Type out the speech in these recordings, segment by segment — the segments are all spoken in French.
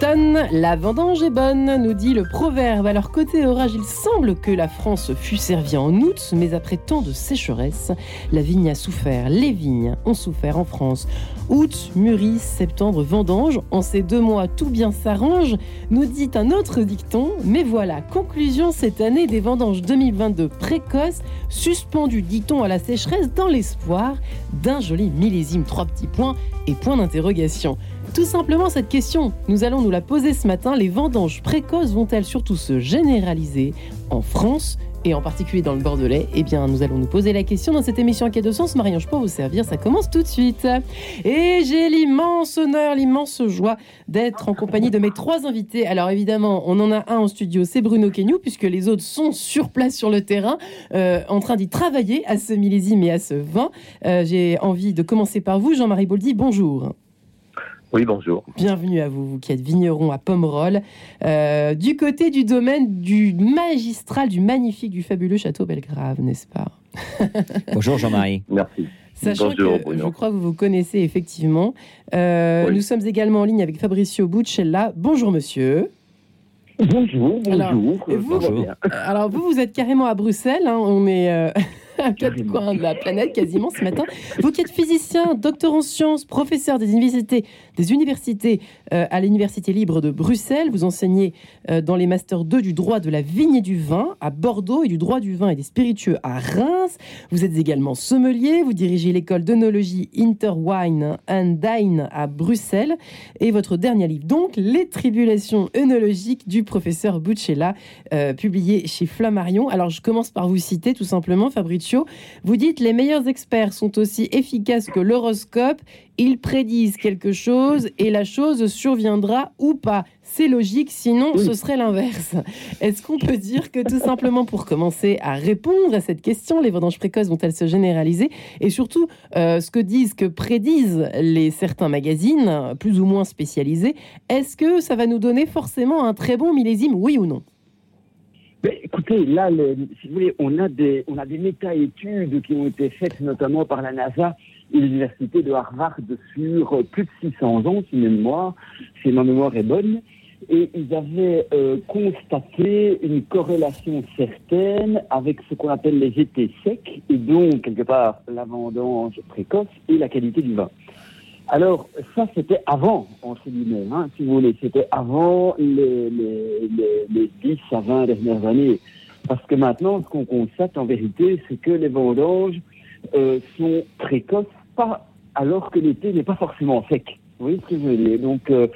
tonne, la vendange est bonne, nous dit le proverbe. Alors côté orage, il semble que la France fut servie en août, mais après tant de sécheresse, la vigne a souffert, les vignes ont souffert en France. Août, mûrit, septembre, vendange, en ces deux mois tout bien s'arrange, nous dit un autre dicton, mais voilà, conclusion cette année des vendanges 2022 précoces, suspendu dit-on à la sécheresse dans l'espoir d'un joli millésime. Trois petits points et point d'interrogation. Tout simplement cette question, nous allons nous la poser ce matin. Les vendanges précoces vont-elles surtout se généraliser en France et en particulier dans le Bordelais Eh bien, nous allons nous poser la question dans cette émission Quai de Sens. Marion, je peux vous servir, ça commence tout de suite. Et j'ai l'immense honneur, l'immense joie d'être en compagnie de mes trois invités. Alors évidemment, on en a un en studio, c'est Bruno Kenyou, puisque les autres sont sur place sur le terrain, euh, en train d'y travailler à ce millésime et à ce vin. Euh, j'ai envie de commencer par vous, Jean-Marie Boldy, bonjour. Oui, bonjour. Bienvenue à vous, vous qui êtes vigneron à Pomerol, euh, du côté du domaine du magistral, du magnifique, du fabuleux château Belgrave, n'est-ce pas? Bonjour Jean-Marie. Merci. Sachant que je crois que vous vous connaissez effectivement. Euh, nous sommes également en ligne avec Fabricio Buccella. Bonjour monsieur. Bonjour, bonjour. Alors, vous, bonjour. alors vous, vous êtes carrément à Bruxelles. hein, on est euh, à quatre coins de la planète quasiment ce matin. Vous qui êtes physicien, docteur en sciences, professeur des universités, des universités euh, à l'Université libre de Bruxelles. Vous enseignez euh, dans les masters 2 du droit de la vigne et du vin à Bordeaux et du droit du vin et des spiritueux à Reims. Vous êtes également sommelier. Vous dirigez l'école d'œnologie Interwine and Dine à Bruxelles. Et votre dernier livre, donc, Les tribulations œnologiques du professeur Buccella, euh, publié chez Flammarion. Alors, je commence par vous citer tout simplement, Vous dites les meilleurs experts sont aussi efficaces que l'horoscope. Ils prédisent quelque chose et la chose surviendra ou pas. C'est logique, sinon ce serait l'inverse. Est-ce qu'on peut dire que tout simplement pour commencer à répondre à cette question, les vendanges précoces vont-elles se généraliser? Et surtout, euh, ce que disent, que prédisent les certains magazines, plus ou moins spécialisés, est-ce que ça va nous donner forcément un très bon millésime, oui ou non? Écoutez, là, si vous voulez, on a des, on a des méta-études qui ont été faites notamment par la NASA et l'université de Harvard sur plus de 600 ans, si mémoire, si ma mémoire est bonne. Et ils avaient euh, constaté une corrélation certaine avec ce qu'on appelle les étés secs, et donc, quelque part, la vendange précoce et la qualité du vin. Alors, ça, c'était avant, entre guillemets, hein, si vous voulez. C'était avant les, les, les, les 10 à 20 dernières années. Parce que maintenant, ce qu'on constate en vérité, c'est que les vendanges euh, sont précoces, pas alors que l'été n'est pas forcément sec. Vous voyez ce que je veux dire? Donc euh,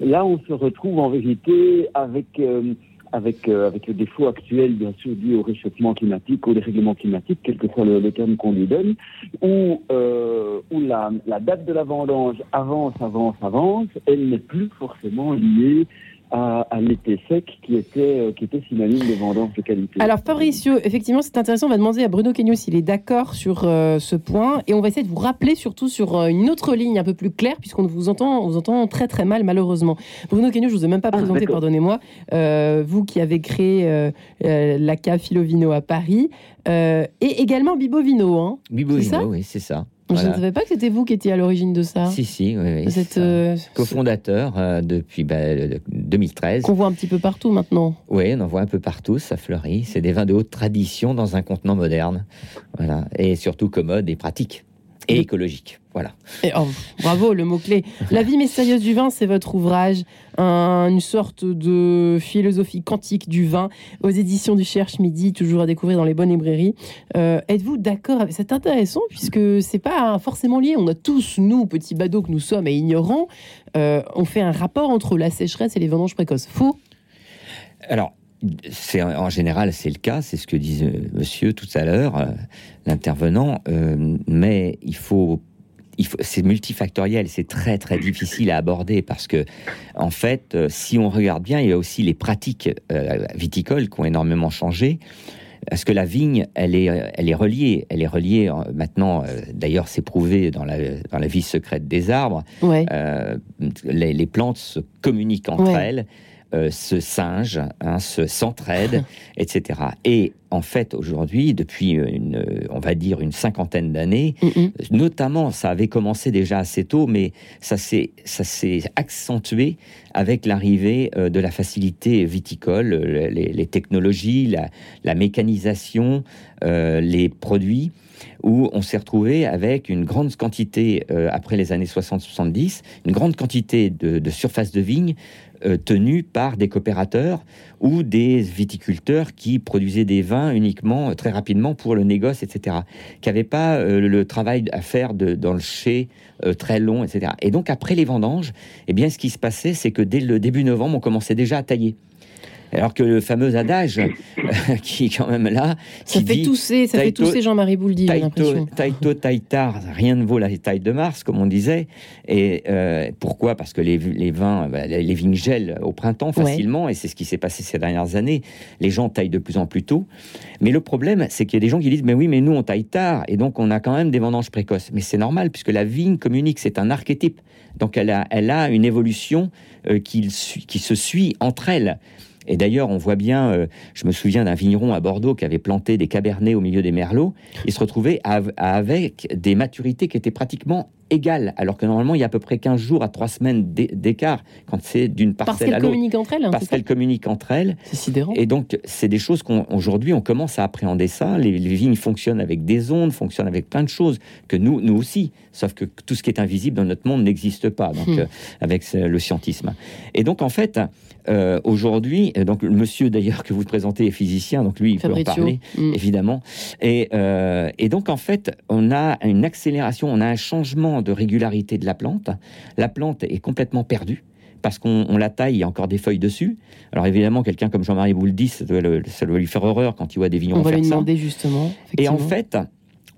là, on se retrouve en vérité avec, euh, avec, euh, avec le défaut actuel, bien sûr, dû au réchauffement climatique, au dérèglement climatique, quel que soit le, le terme qu'on lui donne, où, euh, où la, la date de la vendange avance, avance, avance, elle n'est plus forcément liée à, à l'été sec qui était, euh, qui était synonyme de vendange de qualité. Alors Fabricio, effectivement, c'est intéressant. On va demander à Bruno Kenyo s'il est d'accord sur euh, ce point, et on va essayer de vous rappeler surtout sur euh, une autre ligne un peu plus claire, puisqu'on vous entend, on vous entend très très mal malheureusement. Bruno Kenyo, je vous ai même pas Ah, présenté, pardonnez-moi. Euh, vous qui avez créé euh, euh, la cave Filovino à Paris, euh, et également Bibovino. Hein. Bibo C'est ça? Vino, oui, c'est ça. Je ne savais pas que c'était vous qui étiez à l'origine de ça. Si, si, oui, oui. Êtes ça. euh, cofondateur euh, depuis bah, le- 2013. qu'on voit un petit peu partout maintenant. Oui, on en voit un peu partout, ça fleurit. C'est des vins de haute tradition dans un contenant moderne. Voilà. Et surtout commode et pratique. Et écologique. Voilà. Et, oh, bravo, le mot-clé. La vie mystérieuse du vin, c'est votre ouvrage, un- une sorte de philosophie quantique du vin aux éditions du Cherche Midi, toujours à découvrir dans les bonnes librairies. Euh, Êtes-vous d'accord avec C'est intéressant puisque c'est pas forcément lié. On a tous, nous, petits badauds que nous sommes et ignorants, euh, on fait un rapport entre la sécheresse et les vendanges précoces. Faux? Alors, c'est en général c'est le cas, c'est ce que disait Monsieur tout à l'heure, euh, l'intervenant. euh, mais il faut, il faut, c'est multifactoriel, c'est très très difficile à aborder parce que en fait, euh, si on regarde bien, il y a aussi les pratiques euh, viticoles qui ont énormément changé. Parce que la vigne, elle est, elle est reliée. Elle est reliée euh, maintenant. euh, D'ailleurs, c'est prouvé dans la, dans la vie secrète des arbres. Ouais. Euh, les, les plantes se communiquent entre Ouais. elles, euh, se singent, hein, se s'entraident, etc. Et en fait, aujourd'hui, depuis une, on va dire une cinquantaine d'années, notamment, ça avait commencé déjà assez tôt, mais ça s'est, ça s'est accentué avec l'arrivée de la facilité viticole, les, technologies, la, la mécanisation, les produits où on s'est retrouvé avec une grande quantité, euh, après les années 60-70, une grande quantité de, surface de vigne euh, tenue par des coopérateurs ou des viticulteurs qui produisaient des vins uniquement euh, très rapidement pour le négoce, etc. Qui n'avaient pas le travail à faire de, dans le chai très long, etc. Et donc après les vendanges, eh bien, ce qui se passait, c'est que dès le début novembre, on commençait déjà à tailler. Alors que le fameux adage, qui est quand même là. Ça fait tousser, ça fait tousser Jean-Marie Bouldy, j'ai l'impression. Taito, taïtar, rien ne vaut la taille de Mars, comme on disait. Et euh, pourquoi? Parce que les, vins, bah, les vignes gèlent au printemps facilement, et c'est ce qui s'est passé ces dernières années. Les gens taillent de plus en plus tôt. Mais le problème, c'est qu'il y a des gens qui disent Mais oui, mais nous, on taille tard, et donc on a quand même des vendanges précoces. Mais c'est normal, puisque la vigne communique, c'est un archétype. Donc elle a, elle a une évolution euh, qui, qui se suit entre elles. Et d'ailleurs, on voit bien, euh, je me souviens d'un vigneron à Bordeaux qui avait planté des cabernets au milieu des merlots. Il se retrouvait avec des maturités qui étaient pratiquement égales, alors que normalement, il y a à peu près 15 jours à 3 semaines d'écart quand c'est d'une parcelle à l'autre. Parce qu'elles communiquent entre elles. Hein, Parce qu'elles communiquent entre elles. C'est sidérant. Et donc, c'est des choses qu'aujourd'hui, on, on, commence à appréhender ça. Les, vignes fonctionnent avec des ondes, fonctionnent avec plein de choses que nous, nous aussi. Sauf que tout ce qui est invisible dans notre monde n'existe pas, donc, hmm. euh, avec le scientisme. Et donc, en fait, euh, aujourd'hui, euh, donc le monsieur d'ailleurs que vous présentez est physicien, donc lui il peut en parler mm. évidemment. Et, euh, et, donc en fait, on a une accélération, on a un changement de régularité de la plante. La plante est complètement perdue parce qu'on la taille, il y a encore des feuilles dessus. Alors évidemment, quelqu'un comme Jean-Marie vous le dit, ça doit, lui faire horreur quand il voit des vignerons On va lui demander justement. Et en fait,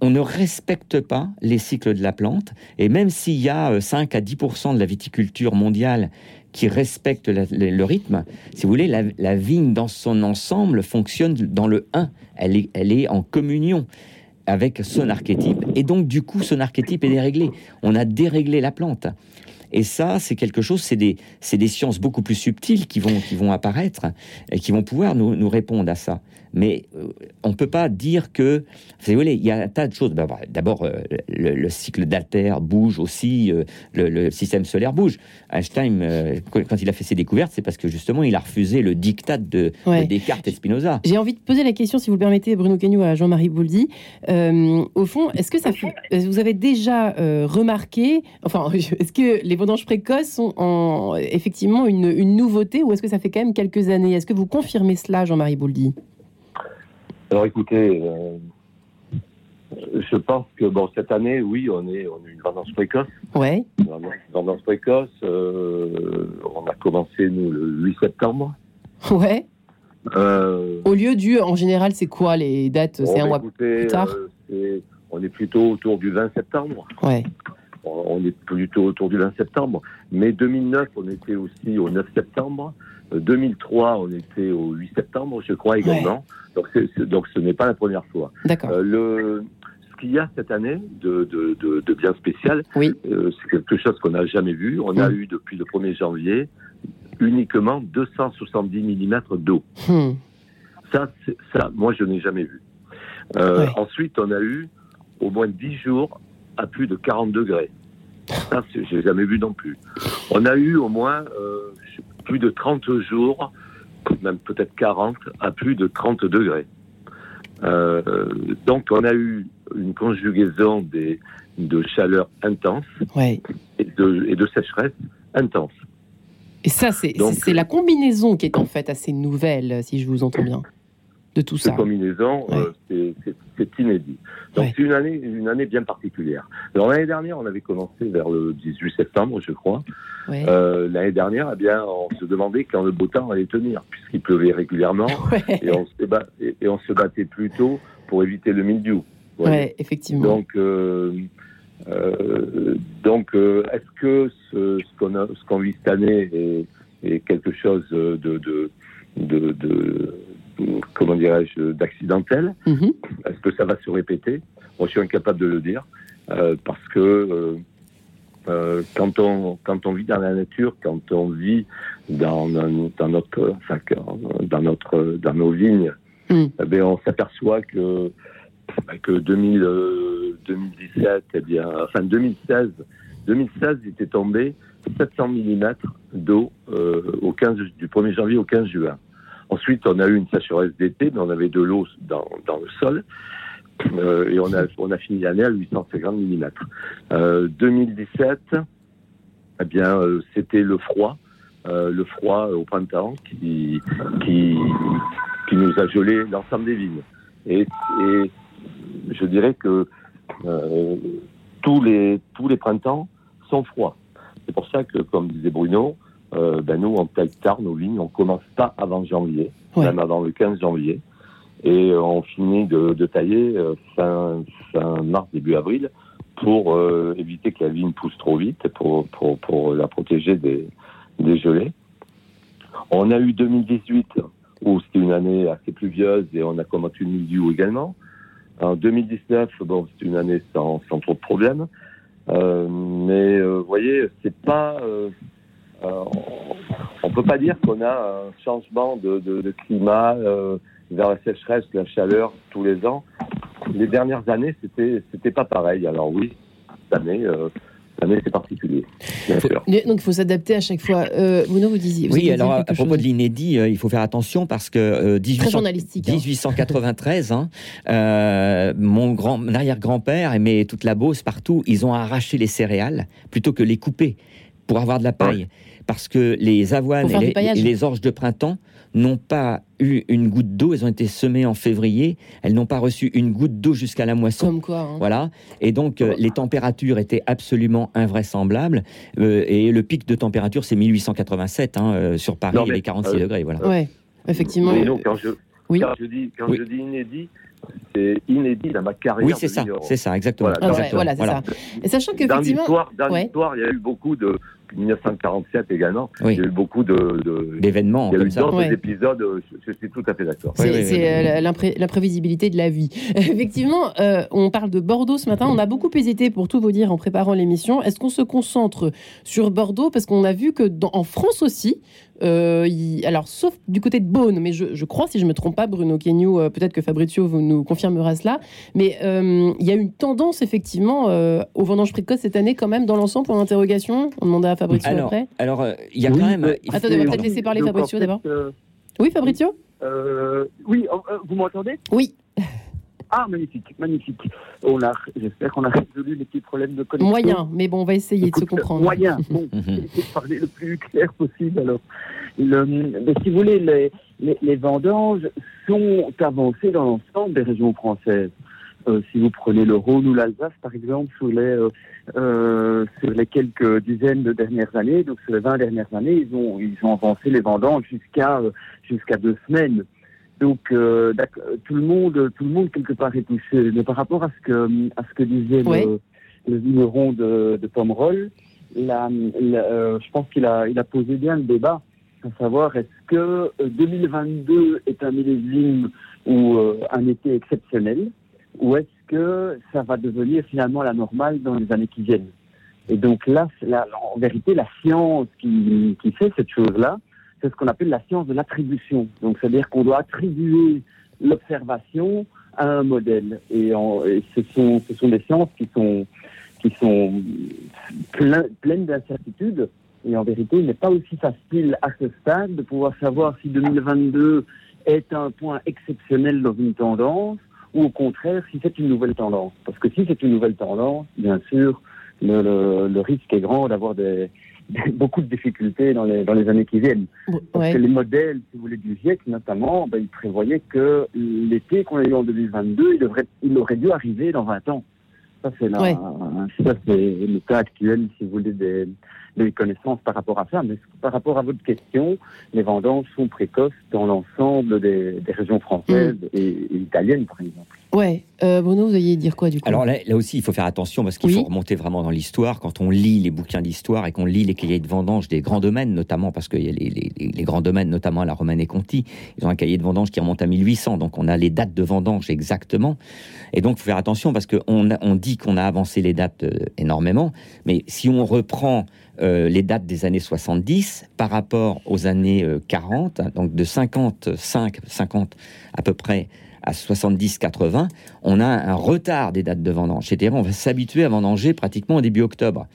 on ne respecte pas les cycles de la plante. Et même s'il y a 5 à 10% de la viticulture mondiale qui respecte le rythme, si vous voulez, la, vigne dans son ensemble fonctionne dans le 1. Elle est, elle est en communion avec son archétype. Et donc, du coup, son archétype est déréglé. On a déréglé la plante. Et ça, c'est quelque chose, c'est des, des, sciences beaucoup plus subtiles qui vont, qui vont apparaître et qui vont pouvoir nous, nous répondre à ça. Mais euh, on ne peut pas dire que. Vous voyez, il y a un tas de choses. Bah, d'abord, euh, le, cycle d'Alter bouge aussi, euh, le, système solaire bouge. Einstein, quand il a fait ses découvertes, c'est parce que justement, il a refusé le diktat de, Descartes et Spinoza. J'ai envie de poser la question, si vous le permettez, Bruno Cagnou, à Jean-Marie Bouldy. au fond, est-ce que ça vous avez déjà remarqué, enfin, est-ce que les vendanges précoces sont en, effectivement une, une nouveauté ou est-ce que ça fait quand même quelques années? Est-ce que vous confirmez cela, Jean-Marie Bouldy alors écoutez, euh, je pense que bon cette année, oui, on est on a une vendange précoce. Ouais. Vendange précoce. Euh, on a commencé nous le 8 septembre. Ouais. Euh, Au lieu du, en général, c'est quoi les dates? C'est un mois plus tard? on est plutôt autour du 20 septembre. Ouais. On est plutôt autour du 20 septembre. Mais 2009, on était aussi au 9 septembre. 2003, on était au 8 septembre, je crois également. Donc, donc ce n'est pas la première fois. D'accord. Euh, le, ce qu'il y a cette année de, de, de, bien spécial, oui. Euh, c'est quelque chose qu'on n'a jamais vu. On a eu depuis le 1er janvier uniquement 270 mm d'eau. Hmm. Ça, ça, moi, je n'ai jamais vu. Euh, ensuite, on a eu au moins 10 jours à plus de 40 degrés. Ça, je n'ai jamais vu non plus. On a eu au moins plus de 30 jours même peut-être 40, à plus de 30 degrés. Euh, donc on a eu une conjugaison des, de chaleur intense et, de, et de sécheresse intense. Et ça, c'est la combinaison qui est en fait assez nouvelle, si je vous entends bien de tout ça. Cette combinaison, euh, c'est inédit. Donc c'est une année, une année bien particulière. Alors l'année dernière, on avait commencé vers le 18 septembre, je crois. Euh, l'année dernière, eh bien, on se demandait quand le beau temps allait tenir, puisqu'il pleuvait régulièrement, et, on se et, on se battait plutôt pour éviter le mildiou. Oui, effectivement. Donc, euh, donc est-ce que ce, ce qu'on vit cette année est, est quelque chose de, de, de, de comment dirais-je, d'accidentel. Mhm. Est-ce que ça va se répéter? Moi, je suis incapable de le dire euh, parce que euh, euh, quand on quand on vit dans la nature, quand on vit dans dans notre enfin, dans notre dans nos vignes hmm. eh bien, on s'aperçoit que, bah, que 2017, eh bien, enfin 2016, 2016, il était tombé 700 mm d'eau au 15, du 1er janvier au 15 juin. Ensuite, on a eu une sécheresse d'été, mais on avait de l'eau dans, dans, le sol. Euh, et on a, on a fini l'année à 850 mm. Euh, 2017, eh bien, euh, c'était le froid, euh, le froid au printemps qui, qui, qui nous a gelé l'ensemble des vignes. Et, et, je dirais que tous les tous les printemps sont froids. C'est pour ça que, comme disait Bruno, euh, ben nous, en taille tard nos vignes, on commence pas avant janvier, même avant le 15 janvier. Et euh, on finit de, de tailler euh, fin, fin, mars, début avril, pour éviter que la vigne pousse trop vite, pour, pour, pour la protéger des, des gelées. On a eu 2018, où c'était une année assez pluvieuse, et on a commencé une mildiou également. En 2019, bon, c'est une année sans, sans trop de problèmes. Mais vous voyez, c'est pas on ne peut pas dire qu'on a un changement de, climat euh, vers la sécheresse, la chaleur tous les ans. Les dernières années, c'était c'était pas pareil. Alors oui, cette année, euh, c'est particulier. Donc il faut s'adapter à chaque fois. vous nous vous disiez. oui, alors à, propos de l'inédit, il faut faire attention parce que 1893, hein. hein mon grand arrière-grand-père aimait toute la Beauce partout. Ils ont arraché les céréales plutôt que les couper pour avoir de la paille parce que les avoines et les, orges de printemps n'ont pas eu une goutte d'eau. Elles ont été semées en février. Elles n'ont pas reçu une goutte d'eau jusqu'à la moisson. Comme quoi. Hein. Voilà. Et donc, euh, les températures étaient absolument invraisemblables. Euh, et le pic de température, c'est 1887 hein, euh, sur Paris, les 46 degrés. Voilà. Ouais, effectivement. quand je, oui. quand je dis, quand je dis inédit, c'est inédit dans ma carrière. Oui, c'est ça, c'est ça, exactement. Voilà, c'est ça. Et sachant que dans l'histoire, dans l'histoire, il y a eu beaucoup de, 1947 également. Il y a eu beaucoup de, d'événements. Il y a eu d'autres épisodes. Je, suis tout à fait d'accord. C'est, l'imprévisibilité de la vie. Effectivement, euh, on parle de Bordeaux ce matin. On a beaucoup hésité pour tout vous dire en préparant l'émission. Est-ce qu'on se concentre sur Bordeaux? Parce qu'on a vu que en France aussi, euh, alors, sauf du côté de Beaune, mais je, crois, si je ne me trompe pas, Bruno Kenyu, euh, peut-être que Fabrizio vous nous confirmera cela, mais il y a une tendance effectivement au vendange précoce cette année quand même dans l'ensemble pour l'interrogation. On demandait à Fabrizio alors, après. Alors, euh, il y a quand même. Attendez, on va peut-être laisser parler Fabrizio d'abord. Euh, oui, Fabrizio? euh, Oui, vous m'entendez? Oui. Ah, magnifique, magnifique. On a, j'espère qu'on a résolu les petits problèmes de connexion. Moyen, mais bon, on va essayer de se comprendre. Moyen, bon, de parler le plus clair possible. Alors, le, mais si vous voulez, les, les, les vendanges sont avancées dans l'ensemble des régions françaises. Euh, si vous prenez le Rhône ou l'Alsace, par exemple, sur les, euh, euh, sur les quelques dizaines de dernières années, donc sur les 20 dernières années, ils ont, ils ont avancé les vendanges jusqu'à jusqu'à deux semaines. Donc tout le monde, tout le monde quelque part est touché. Mais par rapport à ce que à ce que disait le, le vigneron de, de Pomerol, là, je pense qu'il a il a posé bien le débat, à savoir est-ce que 2022 est un millésime ou un été exceptionnel ou est-ce que ça va devenir finalement la normale dans les années qui viennent? Et donc là, en vérité, la science qui, qui fait cette chose-là, c'est ce qu'on appelle la science de l'attribution. Donc c'est-à-dire qu'on doit attribuer l'observation à un modèle. Et, ce, sont, ce sont des sciences qui sont, qui sont pleines d'incertitudes. Et en vérité, il n'est pas aussi facile à ce stade de pouvoir savoir si 2022 est un point exceptionnel dans une tendance ou au contraire si c'est une nouvelle tendance. Parce que si c'est une nouvelle tendance, bien sûr, le, le, risque est grand d'avoir des, beaucoup de difficultés dans les, dans les années qui viennent. Parce que les modèles, si vous voulez, du GIEC notamment, ben, ils prévoyaient que l'été qu'on a eu en 2022, il, devrait, il aurait dû arriver dans 20 ans. Ça, c'est le cas actuel, si vous voulez, des, des connaissances par rapport à ça. Mais par rapport à votre question, les vendanges sont précoces dans l'ensemble des, régions françaises mm. et, italiennes, par exemple. Ouais, euh, Bruno, vous alliez dire quoi du coup? Alors là, aussi, il faut faire attention parce qu'il faut remonter vraiment dans l'histoire. Quand on lit les bouquins d'histoire et qu'on lit les cahiers de vendange des grands domaines, notamment parce qu'il y a les, grands domaines, notamment à la Romaine et Conti, ils ont un cahier de vendange qui remonte à 1800, donc on a les dates de vendange exactement. Et donc, il faut faire attention parce qu'on on dit qu'on a avancé les dates euh, énormément, mais si on reprend euh, les dates des années 70 par rapport aux années 40, donc de 55, 50 à peu près à 70-80, on a un retard des dates de vendange. C'est-à-dire on va s'habituer à vendanger pratiquement au début octobre.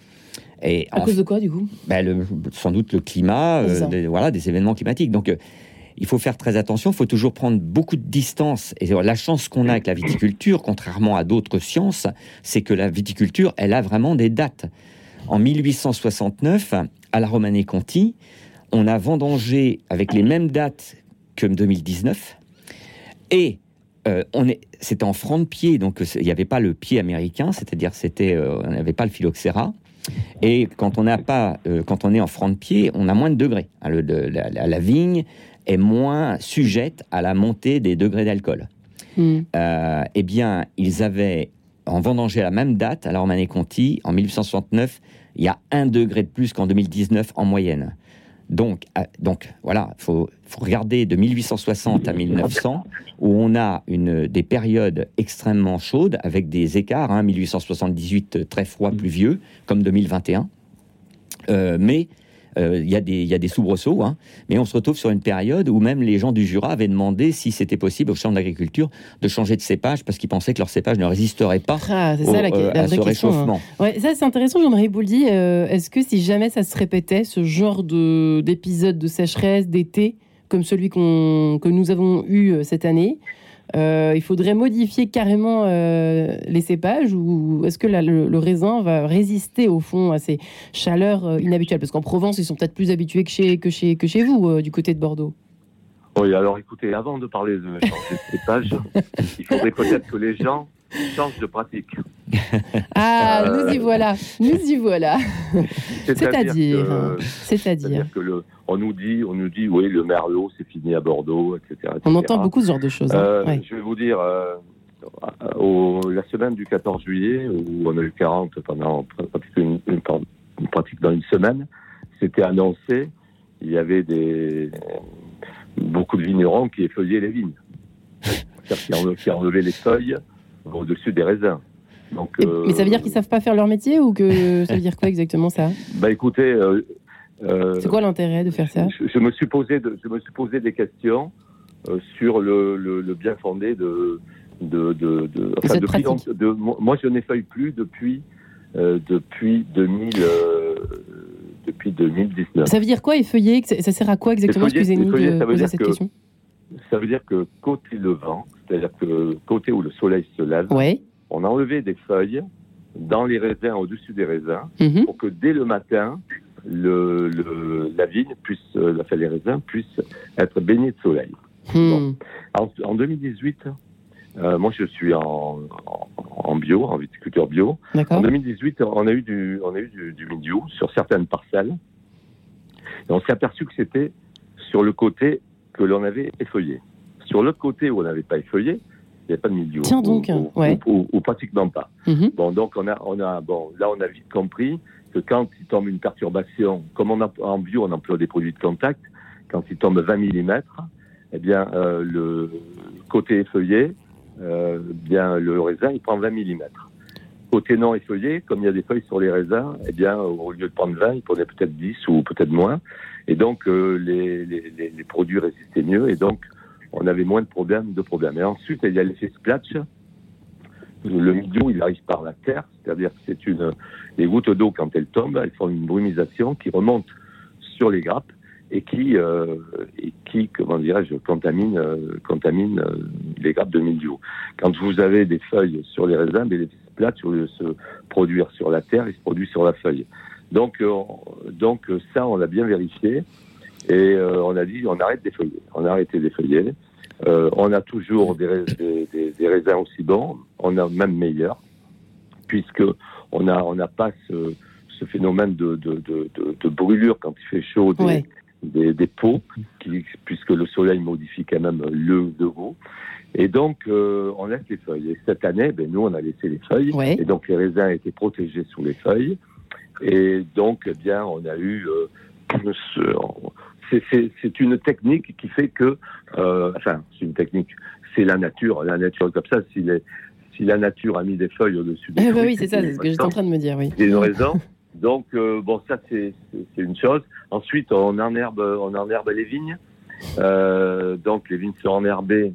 Et à cause de quoi, du coup? Ben, Sans doute le climat, euh, des, voilà, des événements climatiques. Donc, euh, il faut faire très attention, il faut toujours prendre beaucoup de distance. Et la chance qu'on a avec la viticulture, contrairement à d'autres sciences, c'est que la viticulture, elle a vraiment des dates. En 1869, à la Romanée Conti, on a vendangé avec les mêmes dates que 2019. Et euh, c'était en franc de pied, donc il n'y avait pas le pied américain, c'est-à-dire c'était, euh, on n'avait pas le phylloxéra. Et quand on n'a pas, euh, quand on est en franc de pied, on a moins de degrés. Hein, la, vigne est moins sujette à la montée des degrés d'alcool. Hmm. eh bien, ils avaient en vendangé à la même date, à la Conti, en 1869, il y a un degré de plus qu'en 2019 en moyenne. Donc, euh, donc voilà, il faut, regarder de 1860 à 1900, où on a une, des périodes extrêmement chaudes, avec des écarts, hein, 1878 très froid, pluvieux, comme 2021. Euh, mais euh, il y, a des soubresauts, hein. mais on se retrouve sur une période où même les gens du Jura avaient demandé si c'était possible au champ d'agriculture de changer de cépage parce qu'ils pensaient que leur cépage ne résisterait pas ah, ça, la, euh, à ce hein. réchauffement. Ouais, ça c'est intéressant, Jean-Marie Bouldy. Euh, est-ce que si jamais ça se répétait, ce genre d'épisode de, de sécheresse, d'été, comme celui que nous avons eu cette année, euh, il faudrait modifier carrément euh, les cépages ou est-ce que le, raisin va résister au fond à ces chaleurs euh, inhabituelles? Parce qu'en Provence, ils sont peut-être plus habitués que chez, que chez, que chez vous, du côté de Bordeaux. Oui, alors écoutez, avant de parler de changer de cépage, il faudrait peut-être que les gens change de pratique. Ah, nous y voilà, nous y voilà. C'est-à-dire, c'est-à-dire que le, on nous dit, on nous dit, oui, le merlot, c'est fini à Bordeaux, etc. On entend beaucoup ce genre de choses. Hein. Euh, je vais vous dire, euh, la semaine du 14 juillet, où on a eu 40 pendant une, pratique dans une semaine, c'était annoncé, il y avait des beaucoup de vignerons qui effeuillaient les vignes, qui enlevaient les feuilles au-dessus des raisins. Donc, mais ça veut dire qu'ils savent pas faire leur métier ou que ça veut dire quoi exactement ça? Bah écoutez, euh, euh, c'est quoi l'intérêt de faire ça? je, me suis posé, je me suis posé des questions euh, sur le, le, bien fondé de de de, de, enfin, de, moi je n'effeuille plus depuis depuis 2000 depuis 2019. Ça veut dire quoi effeuiller? Ça sert à quoi exactement? Excusez-nous de poser cette question. Ça veut dire que côté le vent, c'est-à-dire que côté où le soleil se lève, on a enlevé des feuilles dans les raisins, au-dessus des raisins, mhm. pour que dès le matin, le, la vigne puisse, euh, la les raisins puissent être baignés de soleil. Hmm. En, 2018, euh, moi je suis en, en, bio, en viticulture bio. En 2018, on a eu du, on a eu du, du milieu sur certaines parcelles. Et on s'est aperçu que c'était sur le côté que l'on avait effeuillé. Sur l'autre côté où on n'avait pas effeuillé, il n'y avait pas de milieu. Tiens donc, ou, ou, pratiquement pas. Mhm. Bon, donc on a, on a, bon, là on a vite compris que quand il tombe une perturbation, comme on a, en bio on emploie des produits de contact, quand il tombe 20 mm, eh bien euh, le côté effeuillé, euh, bien le raisin il prend 20 mm. Côté non effeuillé, comme il y a des feuilles sur les raisins, eh bien au lieu de prendre 20, il prenait peut-être 10 ou peut-être moins. Et donc euh, les, produits résistaient mieux et donc on avait moins de problèmes. De problèmes. Et ensuite, il y a l'effet splatch. Le milieu, il arrive par la terre, c'est-à-dire que c'est une les gouttes d'eau quand elles tombent, elles font une brumisation qui remonte sur les grappes et qui euh, et qui comment dirais-je contamine euh, contamine les grappes de milieu. Quand vous avez des feuilles sur les raisins, ben, splatch au lieu de se produire sur la terre, ils se produisent sur la feuille. Donc donc ça on l'a bien vérifié et on a dit on arrête d'effeuiller, on a arrêté d'effeuiller. Euh, on a toujours des, des, raisins aussi bons, on a même meilleurs, puisque on n'a on a pas ce, ce phénomène de, de, de, de, brûlure quand il fait chaud des, des, des, peaux, qui, puisque le soleil modifie quand même le de. Et donc, on laisse les feuilles. Et cette année, ben, nous, on a laissé les feuilles. Et donc, les raisins étaient protégés sous les feuilles. Et donc, eh bien, on a eu c'est une technique qui fait que, euh, enfin, c'est une technique, c'est la nature, la nature comme ça. Si, si la nature a mis des feuilles au-dessus des eh ben oui, c'est ça, c'est ce que j'étais en train de me dire, oui. C'est une raison. Donc, euh, bon, ça, c'est une chose. Ensuite, on enherbe, on enherbe les vignes. Euh, donc, les vignes sont enherbées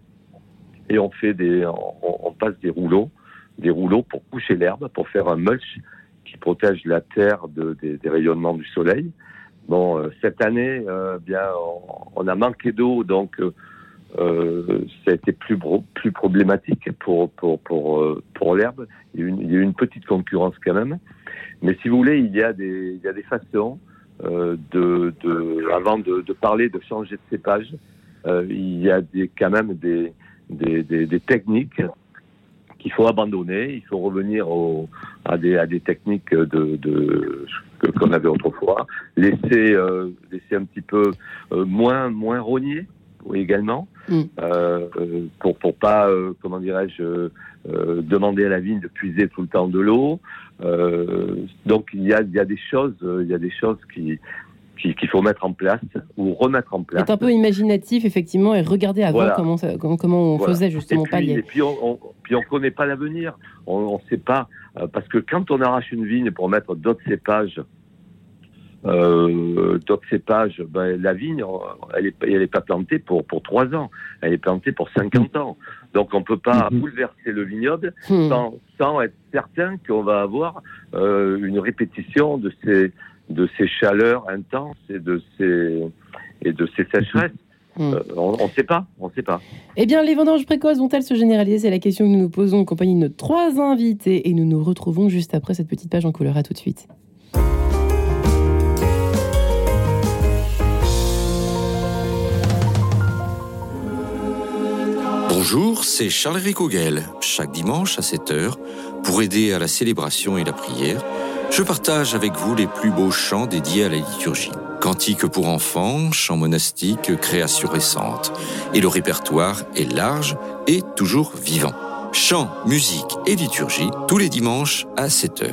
et on fait des, on, passe des rouleaux, des rouleaux pour coucher l'herbe, pour faire un mulch qui protège la terre de, des, des rayonnements du soleil. Bon, euh, cette année, euh, bien, on, a manqué d'eau, donc euh, ça a été plus, plus problématique pour, pour, pour, pour l'herbe. Il, il, y a eu une petite concurrence quand même. Mais si vous voulez, il y a des, il y a des façons de, de, avant de, de, parler de changer de cépage, il y a des, quand même des, des, des, des techniques qu'il faut abandonner. Il faut revenir au, à, des, à des techniques de, de qu'on avait autrefois, laisser, euh, laisser un petit peu euh, moins, moins rogner également, mm. euh, pour pour pas, comment dirais-je, demander à la vigne de puiser tout le temps de l'eau. donc il y a, il y a des choses, il y a des choses qui qu'il faut mettre en place ou remettre en place. Être un peu imaginatif, effectivement, et regarder avant comment, comment, comment, on faisait justement pas Et puis on, on connaît pas l'avenir. On ne sait pas parce que quand on arrache une vigne pour mettre d'autres cépages euh, d'autres cépages, ben, la vigne, elle n'est elle est pas plantée pour, pour 3 ans, elle est plantée pour 50 ans. Donc on ne peut pas mhm. bouleverser le vignoble hmm. sans, sans, être certain qu'on va avoir euh, une répétition de ces, de ces chaleurs intenses et de ces, et de ces sécheresses. Hmm. Euh, on ne sait pas, on sait pas. Eh bien, les vendanges précoces vont-elles se généraliser? C'est la question que nous nous posons en compagnie de nos trois invités et nous nous retrouvons juste après cette petite page en couleur. À tout de suite. Bonjour, c'est Charles-Éric Chaque dimanche à 7h, pour aider à la célébration et la prière, je partage avec vous les plus beaux chants dédiés à la liturgie. Cantiques pour enfants, chants monastiques, créations récentes. Et le répertoire est large et toujours vivant. Chants, musique et liturgie, tous les dimanches à 7h.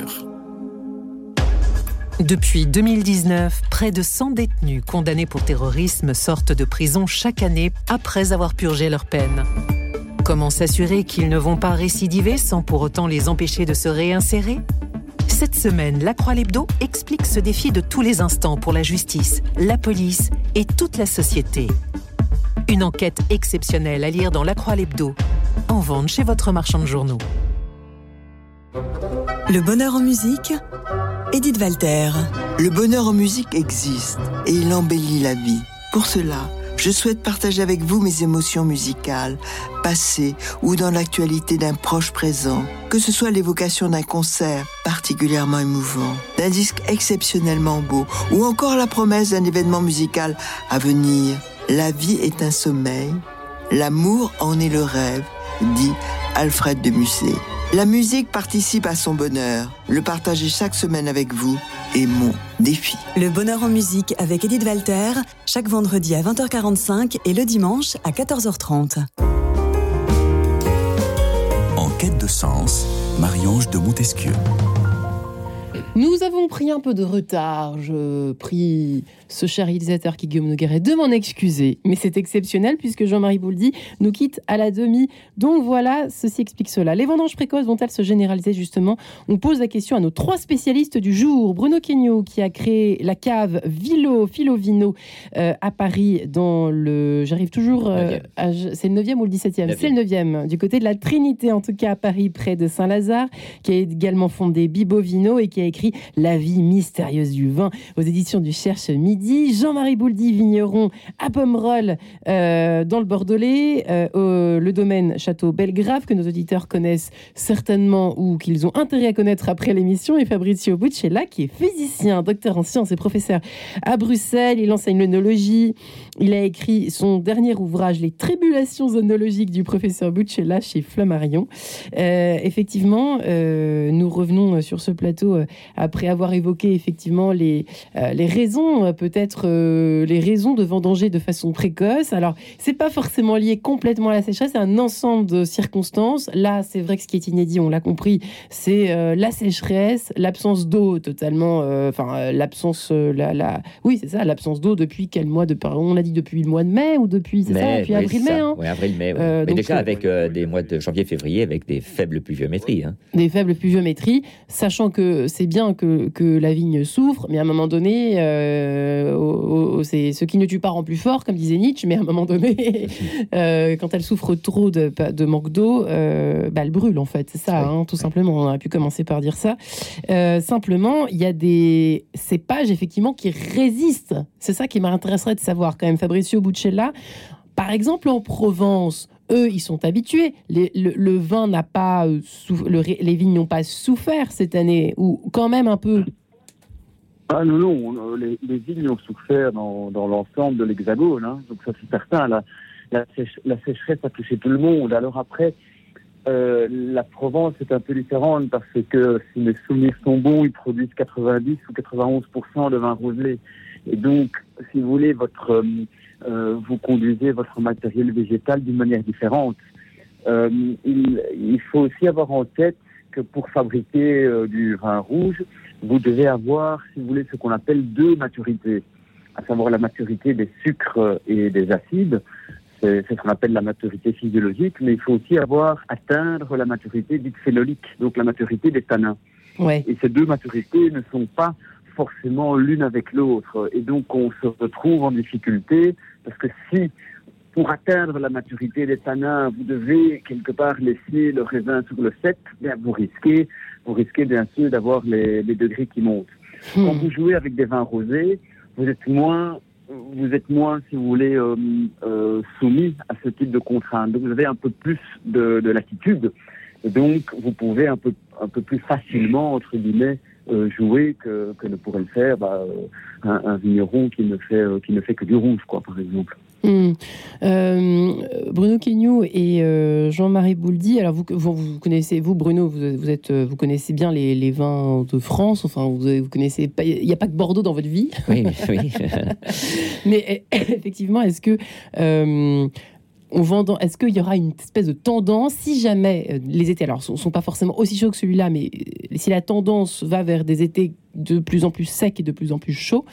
Depuis 2019, près de 100 détenus condamnés pour terrorisme sortent de prison chaque année après avoir purgé leur peine. Comment s'assurer qu'ils ne vont pas récidiver sans pour autant les empêcher de se réinsérer? Cette semaine, La Croix Lebdo explique ce défi de tous les instants pour la justice, la police et toute la société. Une enquête exceptionnelle à lire dans La Croix Lebdo, en vente chez votre marchand de journaux. Le bonheur en musique Edith Walter. Le bonheur en musique existe et il embellit la vie. Pour cela, je souhaite partager avec vous mes émotions musicales, passées ou dans l'actualité d'un proche présent, que ce soit l'évocation d'un concert particulièrement émouvant, d'un disque exceptionnellement beau ou encore la promesse d'un événement musical à venir. La vie est un sommeil, l'amour en est le rêve, dit Alfred de Musset. La musique participe à son bonheur. Le partager chaque semaine avec vous est mon défi. Le bonheur en musique avec Edith Walter, chaque vendredi à 20h45 et le dimanche à 14h30. En quête de sens, Marie-Ange de Montesquieu. Nous avons pris un peu de retard. Je prie ce cher réalisateur qui Guillaume Nogueret de m'en excuser. Mais c'est exceptionnel puisque Jean-Marie Bouldy nous quitte à la demi. Donc voilà, ceci explique cela. Les vendanges précoces vont-elles se généraliser justement? On pose la question à nos trois spécialistes du jour. Bruno Kenyo qui a créé la cave Vilo, Filovino euh, à Paris dans le... J'arrive toujours... Euh, c'est le 9e ou le 17e C'est le 9e. Du côté de la Trinité en tout cas à Paris près de Saint-Lazare qui a également fondé Bibovino et qui a écrit la vie mystérieuse du vin aux éditions du Cherche Midi. Jean-Marie Bouldy, vigneron à Pomerol euh, dans le Bordelais, euh, le domaine Château Belgrave que nos auditeurs connaissent certainement ou qu'ils ont intérêt à connaître après l'émission. Et Fabrizio Buccella qui est physicien, docteur en sciences et professeur à Bruxelles. Il enseigne l'œnologie. Il a écrit son dernier ouvrage, Les tribulations œnologiques du professeur Buccella chez Flammarion. Euh, effectivement, nous revenons sur ce plateau après avoir évoqué effectivement les, les raisons euh, peut peut-être les raisons de vendanger de façon précoce. Alors, c'est pas forcément lié complètement à la sécheresse, c'est un ensemble de circonstances. Là, c'est vrai que ce qui est inédit, on l'a compris, c'est la sécheresse, l'absence d'eau totalement, enfin, l'absence, la, la, oui, c'est ça, l'absence d'eau depuis quel mois de, on a dit depuis le mois de mai ou depuis, c'est ça, depuis avril-mai. Hein. Oui, avril-mai. Mais déjà avec des mois de janvier-février avec des faibles pluviométries. Hein. Des faibles pluviométries, sachant que c'est bien que, que, la vigne souffre, mais à un moment donné, euh, c'est ce qui ne tue pas rend plus fort, comme disait Nietzsche, mais à un moment donné, euh, quand elle souffre trop de, de manque d'eau, euh, bah, elle brûle en fait, c'est ça, hein, tout simplement. On aurait pu commencer par dire ça. simplement, il y a des cépages effectivement qui résistent. C'est ça qui m'intéresserait de savoir quand même, Fabricio Buccella. Par exemple, en Provence, eux, ils sont habitués. le, vin n'a pas, euh, les vignes n'ont pas souffert cette année, ou quand même un peu. Ah non, non, les, vignes ont souffert dans, l'ensemble de l'Hexagone, hein. donc ça c'est certain. La, sécheresse a touché tout le monde. Alors après, euh, la Provence est un peu différente parce que si mes souvenirs sont bons, ils produisent 90 ou 91% de vin rosé. Et donc, si vous voulez, votre euh, euh, vous conduisez votre matériel végétal d'une manière différente. Euh, il, faut aussi avoir en tête que pour fabriquer euh, du vin rouge, vous devez avoir, si vous voulez, ce qu'on appelle deux maturités, à savoir la maturité des sucres et des acides. C'est ce qu'on appelle la maturité physiologique, mais il faut aussi avoir atteindre la maturité dite phénolique, donc la maturité des tanins. Ouais. Et ces deux maturités ne sont pas forcément l'une avec l'autre. Et donc on se retrouve en difficulté parce que si pour atteindre la maturité des tanins, vous devez quelque part laisser le raisin sur le set, bien vous risquez, vous risquez bien sûr d'avoir les, degrés qui montent. Hmm. Quand vous jouez avec des vins rosés, vous êtes moins vous êtes moins, si vous voulez, euh, euh, soumis à ce type de contraintes. Donc vous avez un peu plus de, de latitude. Et donc vous pouvez un peu, un peu plus facilement, entre guillemets, euh, jouer que, que, ne pourrait le faire bah, euh, un, un, vigneron qui ne fait euh, qui ne fait que du rouge, quoi, par exemple. Hmm. Bruno Quignou et Jean-Marie Bouldy. Alors vous, vous, connaissez vous Bruno, vous, êtes vous connaissez bien les, les, vins de France. Enfin vous, vous connaissez pas. Il n'y a pas que Bordeaux dans votre vie. Oui, oui. Mais effectivement, est-ce que on est-ce qu'il y aura une espèce de tendance si jamais euh, les étés, alors sont, sont pas forcément aussi chauds que celui-là, mais euh, si la tendance va vers des étés de plus en plus secs et de plus en plus chauds,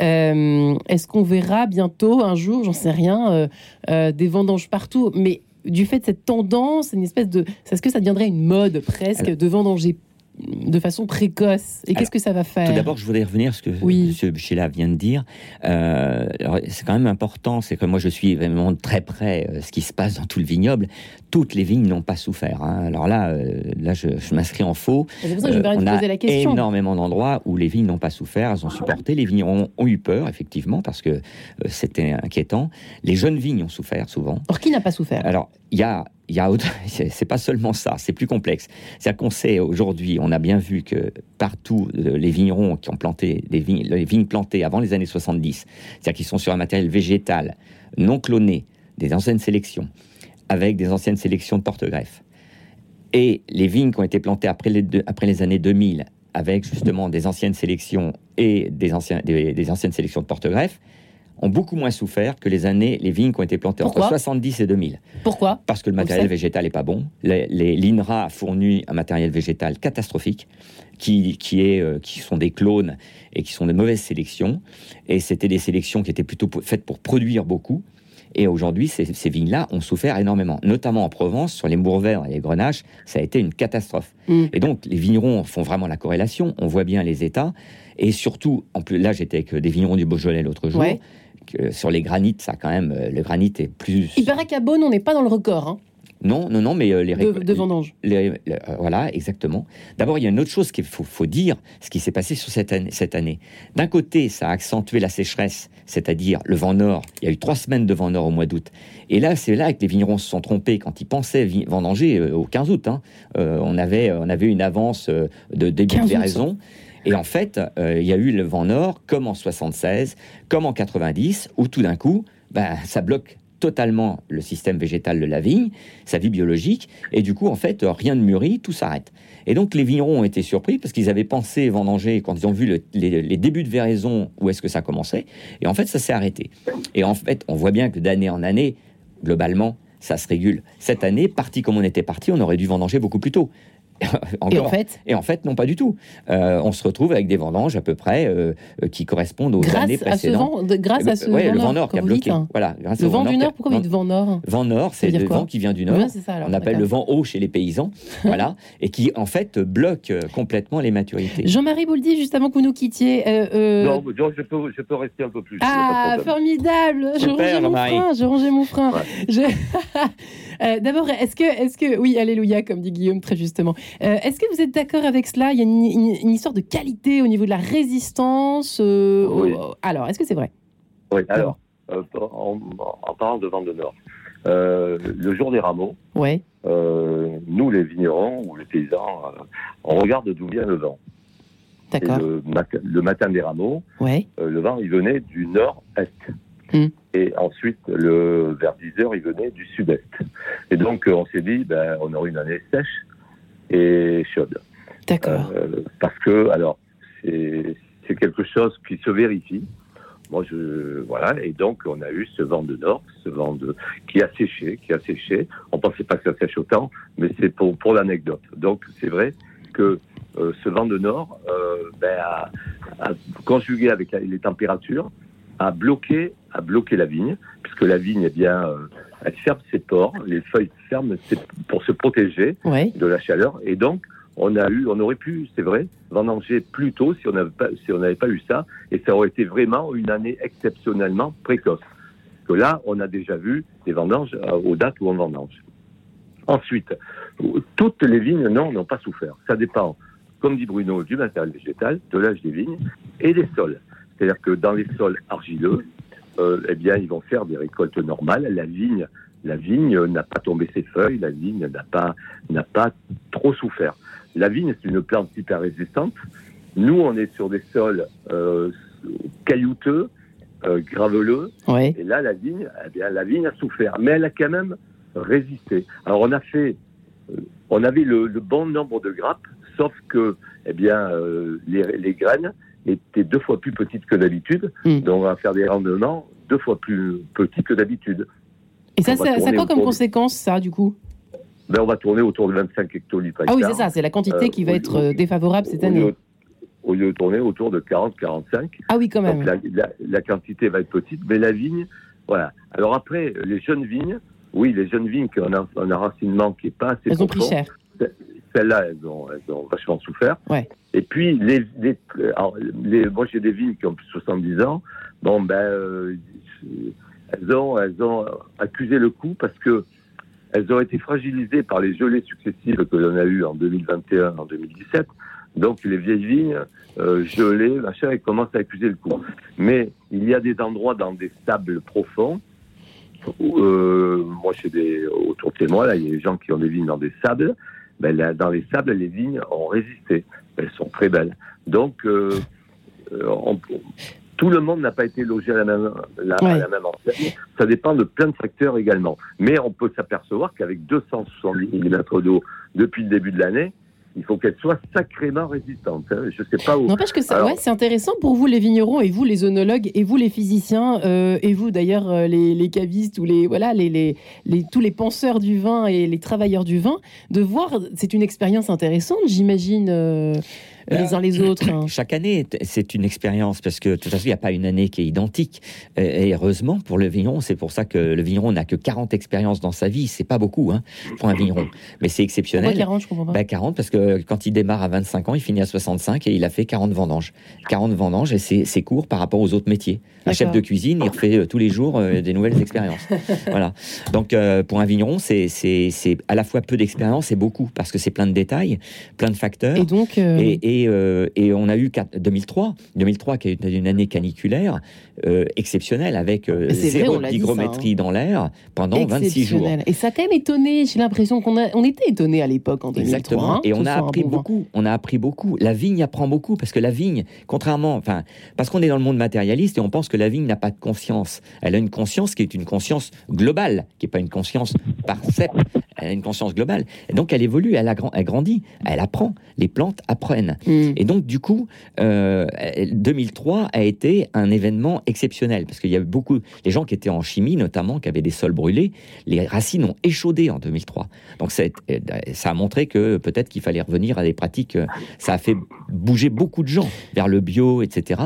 euh, est-ce qu'on verra bientôt un jour, j'en sais rien, des vendanges partout, mais du fait de cette tendance, une espèce de, est-ce que ça deviendrait une mode presque de vendanger de façon précoce. Et qu'est-ce que ça va faire Tout d'abord, je voudrais revenir sur ce que oui. M. Bichela vient de dire. Euh, c'est quand même important, c'est que moi je suis vraiment très près euh, ce qui se passe dans tout le vignoble. Toutes les vignes n'ont pas souffert. Hein. Alors là, euh, là je, m'inscris en faux. C'est pour ça que je me on a poser la question. énormément d'endroits où les vignes n'ont pas souffert, elles ont supporté. Les vignerons ont eu peur, effectivement, parce que c'était inquiétant. Les jeunes vignes ont souffert souvent. Or, qui n'a pas souffert? Alors, il y a y a c'est pas seulement ça, c'est plus complexe. C'est-à-dire qu'on sait aujourd'hui, on a bien vu que partout euh, les vignerons qui ont planté des vignes, les vignes plantées avant les années 70, c'est-à-dire qu'ils sont sur un matériel végétal non cloné, des anciennes sélections, avec des anciennes sélections de porte-greffe, et les vignes qui ont été plantées après les, après les années 2000, avec justement des anciennes sélections et des, anciens, des anciennes sélections de porte-greffe, ont beaucoup moins souffert que les années, les vignes qui ont été plantées entre 70 et 2000. Pourquoi? Parce que le matériel végétal n'est pas bon. L'INRA a fourni un matériel végétal catastrophique, qui, qui, est, euh, qui sont des clones et qui sont de mauvaises sélections. Et c'était des sélections qui étaient plutôt faites pour produire beaucoup. Et aujourd'hui, ces, vignes-là ont souffert énormément, notamment en Provence, sur les Mourvèdres et les Grenaches, ça a été une catastrophe. Mm. Et donc, les vignerons font vraiment la corrélation, on voit bien les états, et surtout, en plus, là, j'étais avec des vignerons du Beaujolais l'autre jour, sur les granites, ça quand même, euh, le granit est plus. Il paraît qu'à Beaune, on n'est pas dans le record. Hein. Non, non, non, mais euh, les de, de vendanges. Euh, voilà, exactement. D'abord, il y a une autre chose qu'il faut, dire, ce qui s'est passé sur cette année. Cette année. D'un côté, ça a accentué la sécheresse, c'est-à-dire le vent nord. Il y a eu trois semaines de vent nord au mois d'août. Et là, c'est là que les vignerons se sont trompés quand ils pensaient vendanger au 15 août. Hein. on avait, on avait une avance de début de raison. Et en fait, euh, il y a eu le vent nord, comme en 76, comme en 90, où tout d'un coup, ben, ça bloque totalement le système végétal de la vigne, sa vie biologique, et du coup, en fait, rien ne mûrit, tout s'arrête. Et donc, les vignerons ont été surpris parce qu'ils avaient pensé vendanger quand ils ont vu les, débuts de véraison, où est-ce que ça commençait, et en fait, ça s'est arrêté. Et en fait, on voit bien que d'année en année, globalement, ça se régule. Cette année, parti comme on était parti, on aurait dû vendanger beaucoup plus tôt. et en fait Et en fait, non, pas du tout. Euh, on se retrouve avec des vendanges à peu près euh, euh, qui correspondent aux années précédentes. grâce à ce le vent nord qui a bloqué. Hein. Voilà, grâce le vent, du nord, pourquoi vous dites vent nord Vent nord, c'est le vent qui vient du nord. on appelle le vent haut chez les paysans. voilà, et qui en fait bloque complètement les maturités. Jean-Marie Bouldy, juste avant que vous nous quittiez. Non, je peux, je peux rester un peu plus. Ah, formidable Je rangeais mon frein. Je rangeais mon frein. D'abord, est-ce que, est que, oui, alléluia, comme dit Guillaume très justement. Est-ce que vous êtes d'accord avec cela? Il y a une, histoire de qualité au niveau de la résistance. Euh, alors, est-ce que c'est vrai? Oui, alors, euh, en, parlant de vent de Nord, euh, le jour des rameaux, ouais. nous, les vignerons ou les paysans, on regarde d'où vient le vent. D'accord. Le, le, matin des rameaux, ouais. le vent, il venait du nord-est. Hmm. Et ensuite, le, vers 10 heures, il venait du sud-est. Et donc, on s'est dit, ben, on aurait une année sèche et chaude. D'accord. Euh, parce que, alors, c'est quelque chose qui se vérifie. Moi, je voilà, et donc on a eu ce vent de nord, ce vent de qui a séché, qui a séché. On pensait pas que ça sèche autant, mais c'est pour pour l'anecdote. Donc c'est vrai que euh, ce vent de nord, euh, ben, a, conjugué avec les températures, a bloqué a bloqué la vigne, puisque la vigne, eh bien, euh, elle ferme ses pores, les feuilles ferment pour se protéger de la chaleur, et donc on a eu, on aurait pu, c'est vrai, vendanger plus tôt si on n'avait pas, si on n'avait pas eu ça, et ça aurait été vraiment une année exceptionnellement précoce. Que là, on a déjà vu des vendanges euh, aux dates où on vendange. Ensuite, toutes les vignes, non, n'ont pas souffert. Ça dépend, comme dit Bruno, du matériel végétal, de l'âge des vignes et des sols. C'est-à-dire que dans les sols argileux, euh, eh bien, ils vont faire des récoltes normales. La vigne, la vigne n'a pas tombé ses feuilles, la vigne n'a pas, n'a pas trop souffert. La vigne, c'est une plante hyper résistante. Nous, on est sur des sols euh, caillouteux, euh, graveleux. Et là, la vigne, eh bien, la vigne a souffert, mais elle a quand même résisté. Alors, on a fait, on avait le, bon nombre de grappes, sauf que, eh bien, les, les graines, était deux fois plus petite que d'habitude. Hmm. Donc, on va faire des rendements deux fois plus petits que d'habitude. Et ça, ça, a quoi comme conséquence, ça, du coup? Ben, On va tourner autour de 25 hectolitres. Ah oui, c'est ça, c'est la quantité euh, qui va être euh, défavorable cette année. au lieu de tourner autour de 40-45. Ah oui, quand même. Donc, la, quantité va être petite, mais la vigne, voilà. Alors après, les jeunes vignes, oui, les jeunes vignes qui ont un, un enracinement qui n'est pas assez Elles ont pris cher. Celles-là, elles ont, elles ont vachement souffert. Ouais. Et puis, les, les, moi j'ai des vignes qui ont plus de 70 ans. Bon, ben, euh, elles, ont, elles ont accusé le coup parce que elles ont été fragilisées par les gelées successives que l'on a eues en 2021, en 2017. Donc les vieilles vignes euh, gelées, machin, elles commencent à accuser le coup. Mais il y a des endroits dans des sables profonds. Où, euh, moi, chez des autour de chez moi, là, il y a des gens qui ont des vignes dans des sables. Ben, là, dans les sables, les vignes ont résisté elles sont très belles. Donc, euh, euh, tout le monde n'a pas été logé à la même, la, même enseigne. Ça dépend de plein de facteurs également. Mais on peut s'apercevoir qu'avec 270 mm d'eau depuis le début de l'année, il faut qu'elle soit sacrément résistante. Hein. Je sais pas où. N'empêche que ça, ouais, c'est intéressant pour vous les vignerons et vous les œnologues et vous les physiciens euh, et vous d'ailleurs euh, les, cavistes ou les voilà les, les, tous les penseurs du vin et les travailleurs du vin de voir. C'est une expérience intéressante, j'imagine. Euh, les uns les autres. Hein. Chaque année, c'est une expérience parce que de toute façon, il n'y a pas une année qui est identique. Et heureusement pour le vigneron, c'est pour ça que le vigneron n'a que 40 expériences dans sa vie. C'est pas beaucoup hein, pour un vigneron, mais c'est exceptionnel. Pourquoi 40, je comprends pas. 40 bah, parce que quand il démarre à 25 ans, il finit à 65 et il a fait 40 vendanges. 40 vendanges et c'est court par rapport aux autres métiers. Un chef de cuisine, il refait euh, tous les jours euh, des nouvelles expériences. voilà. Donc euh, pour un vigneron, c'est à la fois peu d'expérience et beaucoup parce que c'est plein de détails, plein de facteurs. Et donc. Et, Et, et, on a eu 2003, 2003 qui a été une année caniculaire exceptionnelle avec zéro hygrométrie hein. dans l'air pendant 26 jours. Et ça a quand même étonné. J'ai l'impression qu'on on était étonné à l'époque en 2003. Exactement. Hein, et on a appris beaucoup. On a appris beaucoup. La vigne apprend beaucoup parce que la vigne, contrairement, enfin, parce qu'on est dans le monde matérialiste et on pense que la vigne n'a pas de conscience. Elle a une conscience qui est une conscience globale, qui n'est pas une conscience par cep. Elle a une conscience globale. Et donc elle évolue, elle, a, elle grandit, elle apprend. Les plantes apprennent. Mm. Et donc du coup, 2003 euh, a été un événement exceptionnel parce qu'il y avait beaucoup, les gens qui étaient en chimie notamment, qui avaient des sols brûlés, les racines ont échaudé en 2003. Donc ça, euh, ça a montré que peut-être qu'il fallait revenir à des pratiques. Euh, ça a fait bouger beaucoup de gens vers le bio, etc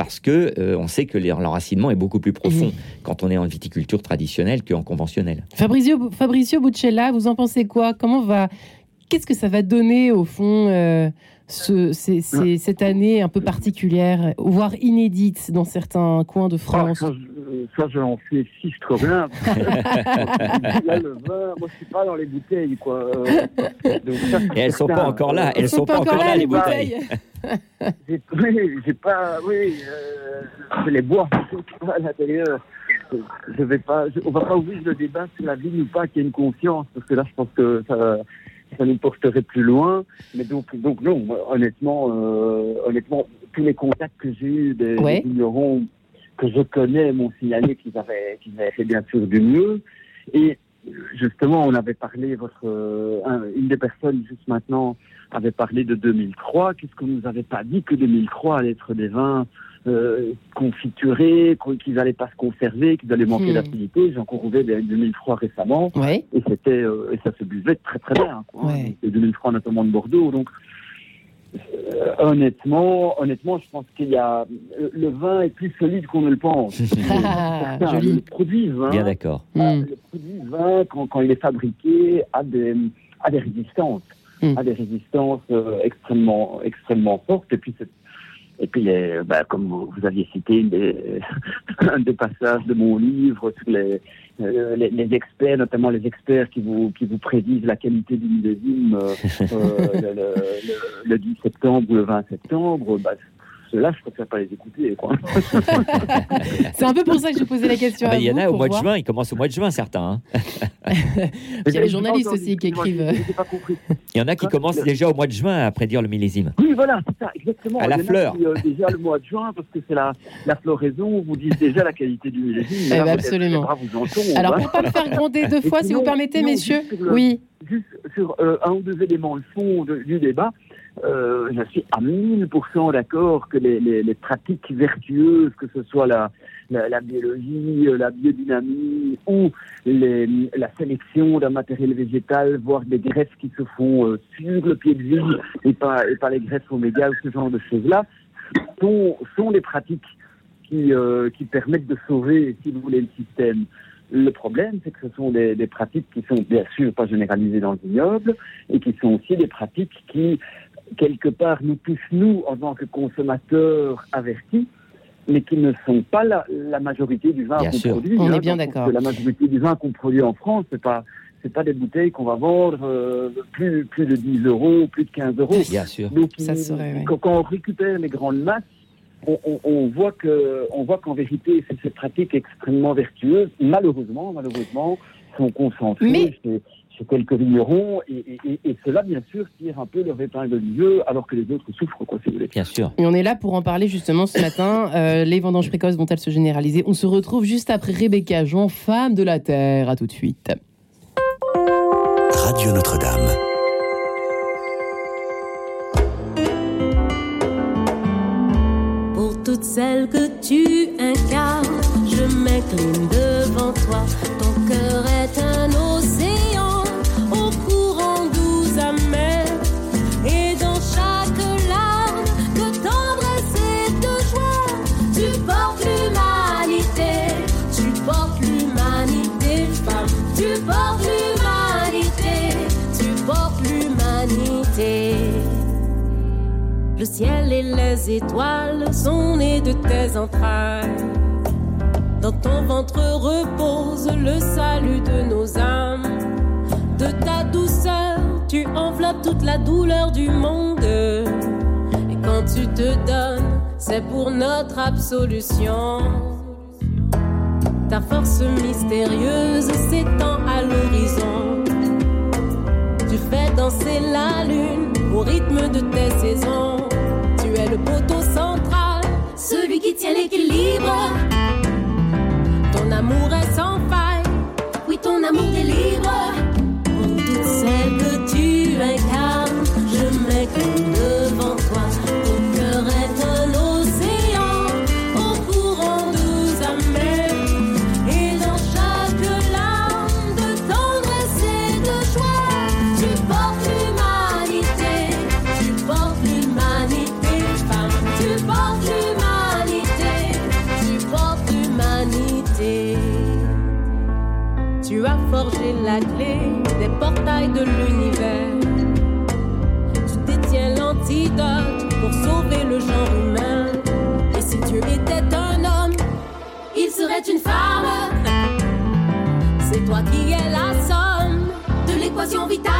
parce que euh, on sait que l'enracinement est beaucoup plus profond mmh. quand on est en viticulture traditionnelle qu'en conventionnelle. Fabrizio, Fabrizio Buccella, vous en pensez quoi? Comment va Qu'est-ce que ça va donner au fond euh, ce, cette année un peu particulière, voire inédite dans certains coins de France ah, ça, je n'en suis si trop bien. là, le vin, moi, je suis pas dans les bouteilles, quoi. Et elles sont pas encore là. Elles, sont, pas encore là, les bouteilles. oui, j'ai pas, oui, euh, je les bois à l'intérieur. Je vais pas, on va pas ouvrir le débat sur la vie ou pas qu'il y ait une confiance, parce que là, je pense que ça, ça nous porterait plus loin. Mais donc, donc non, honnêtement, euh, honnêtement, tous les contacts que j'ai eus des, ouais. vignerons que je connais m'ont signalé qu'ils avaient, qu'ils avaient fait bien sûr du mieux. Et justement, on avait parlé, votre, euh, une des personnes juste maintenant avait parlé de 2003. Qu'est-ce que nous avait pas dit que 2003 allait être des vins euh, confiturés, qu'ils n'allaient pas se conserver, qu'ils allaient manquer hmm. d'acidité. J'ai encore ouvert des 2003 récemment. Et c'était, euh, et ça se buvait très très bien. Quoi. Ouais. 2003 notamment de Bordeaux. Donc, euh, honnêtement, honnêtement, je pense qu'il y a le vin est plus solide qu'on ne le pense. Ah, joli. Le produit vin, bien d'accord. Hmm. Le produit vin, quand, quand, il est fabriqué, a des, a des résistances, hmm. a des résistances euh, extrêmement, extrêmement fortes. Et puis et puis, bah, comme vous, aviez cité des, un des passages de mon livre sur les, euh, les, les, experts, notamment les experts qui vous, qui vous prédisent la qualité du millésime euh, euh le, le, le, 10 septembre ou le 20 septembre, bah, ceux-là, je préfère pas les écouter. c'est un peu pour ça que je posais la question. il y en a au mois de juin, ils commencent au mois de juin, certains. Hein. il y a les journalistes aussi qui écrivent. Il y en a qui commencent déjà au mois de juin à prédire le millésime. Oui, voilà, c'est ça, exactement. À la fleur. Euh, déjà le mois de juin, parce que c'est la, la floraison, vous dites déjà la qualité du millésime. Eh ben, absolument. Alors, pour ne pas me faire gronder deux fois, si vous permettez, messieurs. oui. Juste sur euh, un ou deux éléments, le fond du débat. Euh, je suis à 1000% d'accord que les, les, les, pratiques vertueuses, que ce soit la, la, la biologie, euh, la biodynamie ou les, la sélection d'un matériel végétal, voire des greffes qui se font euh, sur le pied de vigne et pas, et pas les greffes oméga ou ce genre de choses-là, sont, sont des pratiques qui, euh, qui permettent de sauver, si vous voulez, le système. Le problème, c'est que ce sont des, des, pratiques qui sont bien sûr pas généralisées dans le vignoble et qui sont aussi des pratiques qui quelque part nous touchent, nous, en tant que consommateurs avertis, mais qui ne sont pas la, la majorité du vin qu'on produit. On est hein, bien d'accord. La majorité du vin qu'on produit en France, c'est pas c'est pas des bouteilles qu'on va vendre euh, plus, plus de 10 euros, plus de 15 euros. Bien sûr. Donc, Ça serait, quand, on récupère les grandes masses, on, on, on voit que, on voit qu'en vérité, c'est cette pratique extrêmement vertueuse. Malheureusement, malheureusement, sont concentrés quelques vignerons, et, et, et, cela, bien sûr, tire un peu leur épingle du jeu, alors que les autres souffrent, quoi, si vous voulez. Bien sûr. Et on est là pour en parler, justement, ce matin. Euh, les vendanges précoces vont-elles se généraliser? On se retrouve juste après Rebecca Jean, femme de la Terre. À tout de suite. Radio Notre-Dame. Pour toutes celles que tu incarnes, je m'incline devant Le ciel et les étoiles sont nés de tes entrailles. Dans ton ventre repose le salut de nos âmes. De ta douceur, tu enveloppes toute la douleur du monde. quand tu te donnes, c'est pour notre absolution. Ta force mystérieuse s'étend à l'horizon. Tu fais danser la lune au rythme de tes saisons. Tient l'équilibre. Ton amour est sans faille, oui, ton amour délivre. Pour toutes celles que tu incarnes, je mets l'univers. Tu détiens l'antidote pour sauver le genre humain. Et si Dieu était un homme, il serait une femme. C'est toi qui es la somme de l'équation vitale.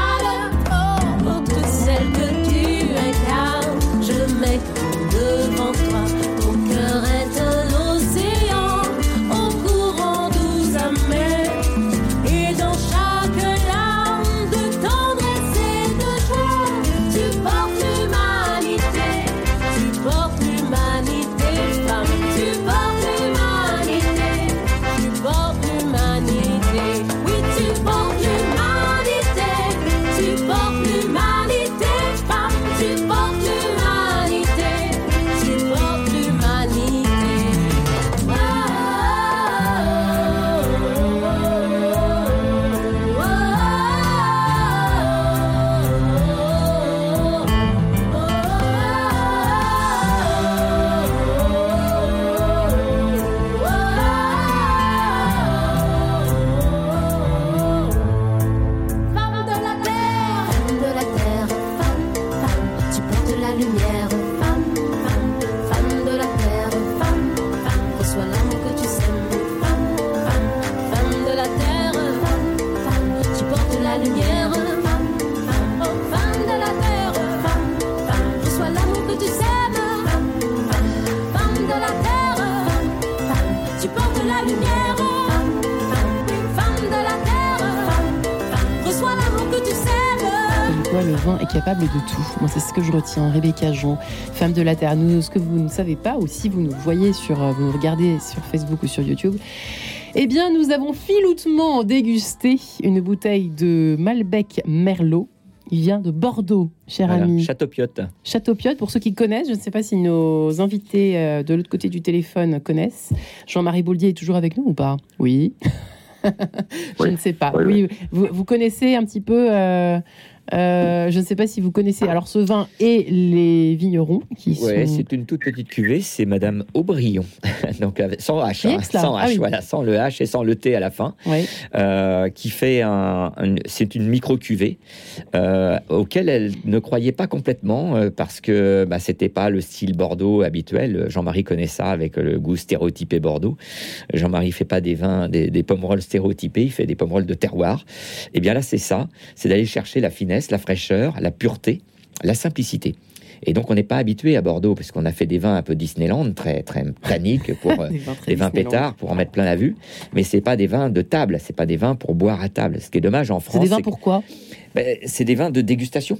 Capable de tout. Moi, c'est ce que je retiens. Rebecca Jean, femme de la terre. Nous, ce que vous ne savez pas, ou si vous nous voyez sur, euh, vous nous regardez sur Facebook ou sur YouTube, eh bien, nous avons filoutement dégusté une bouteille de Malbec Merlot. Il vient de Bordeaux, cher Voilà, ami. Château Piotte. Château Piotte, pour ceux qui connaissent, je ne sais pas si nos invités euh, de l'autre côté du téléphone connaissent. Jean-Marie Bouldier est toujours avec nous ou pas? Oui. je ne sais pas. Oui, Vous, vous connaissez un petit peu. euh, euh, je ne sais pas si vous connaissez alors ce vin et les vignerons qui Ouais, sont. c'est une toute petite cuvée, c'est Madame Aubryon, donc avec- sans H, hein, sans H, Ah oui. voilà, sans le H et sans le T à la fin, Ouais. euh, qui fait un, un- c'est une micro cuvée euh, auquel elle ne croyait pas complètement euh, parce que bah, c'était pas le style Bordeaux habituel. Jean-Marie connaît ça avec le goût stéréotypé Bordeaux. Jean-Marie fait pas des vins, des, des pommerolles stéréotypés, il fait des pommerolles de terroir. Et bien là, c'est ça, c'est d'aller chercher la finesse, la fraîcheur, la pureté, la simplicité. Et donc, on n'est pas habitué à Bordeaux, parce qu'on a fait des vins un peu Disneyland, très, très planiques, pour euh, Des vins des pétards, pour en mettre plein la vue. Mais c'est pas des vins de table, c'est pas des vins pour boire à table. Ce qui est dommage en France. C'est des vins c'est que- pourquoi ben, c'est des vins de dégustation.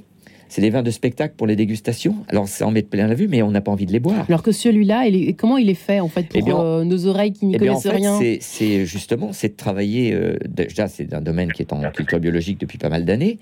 C'est des vins de spectacle pour les dégustations. Alors, ça en met plein la vue, mais on n'a pas envie de les boire. Alors que celui-là, comment il est fait en fait pour Eh bien, euh, nos oreilles qui n'y Eh bien, en connaissent fait, rien? c'est- justement, c'est de travailler. euh, déjà, c'est un domaine qui est en culture biologique depuis pas mal d'années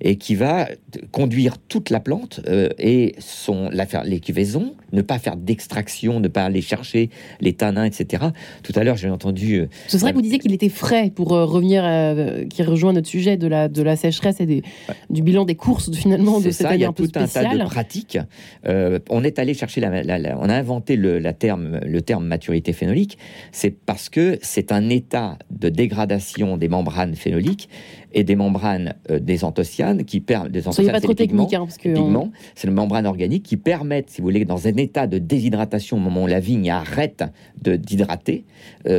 et qui va conduire toute la plante euh, et son la faire l'écuvaison, ne pas faire d'extraction, ne pas aller chercher les tanins, etc. Tout à l'heure, j'ai entendu. euh, Ce serait que vous disiez qu'il était frais pour euh, revenir, euh, qui rejoint notre sujet de la, de la sécheresse et des, du bilan des courses finalement de Ça, il y a un tout un tas de pratiques. Euh, on est allé chercher la, la- la- on a inventé le, la terme, le terme maturité phénolique. C'est parce que c'est un état de dégradation des membranes phénoliques et des membranes des anthocyanes qui permettent des anthocyanes, pas trop technique, hein, parce que c'est une membrane organique qui permettent, si vous voulez, dans un état de déshydratation au moment où la vigne arrête de d'hydrater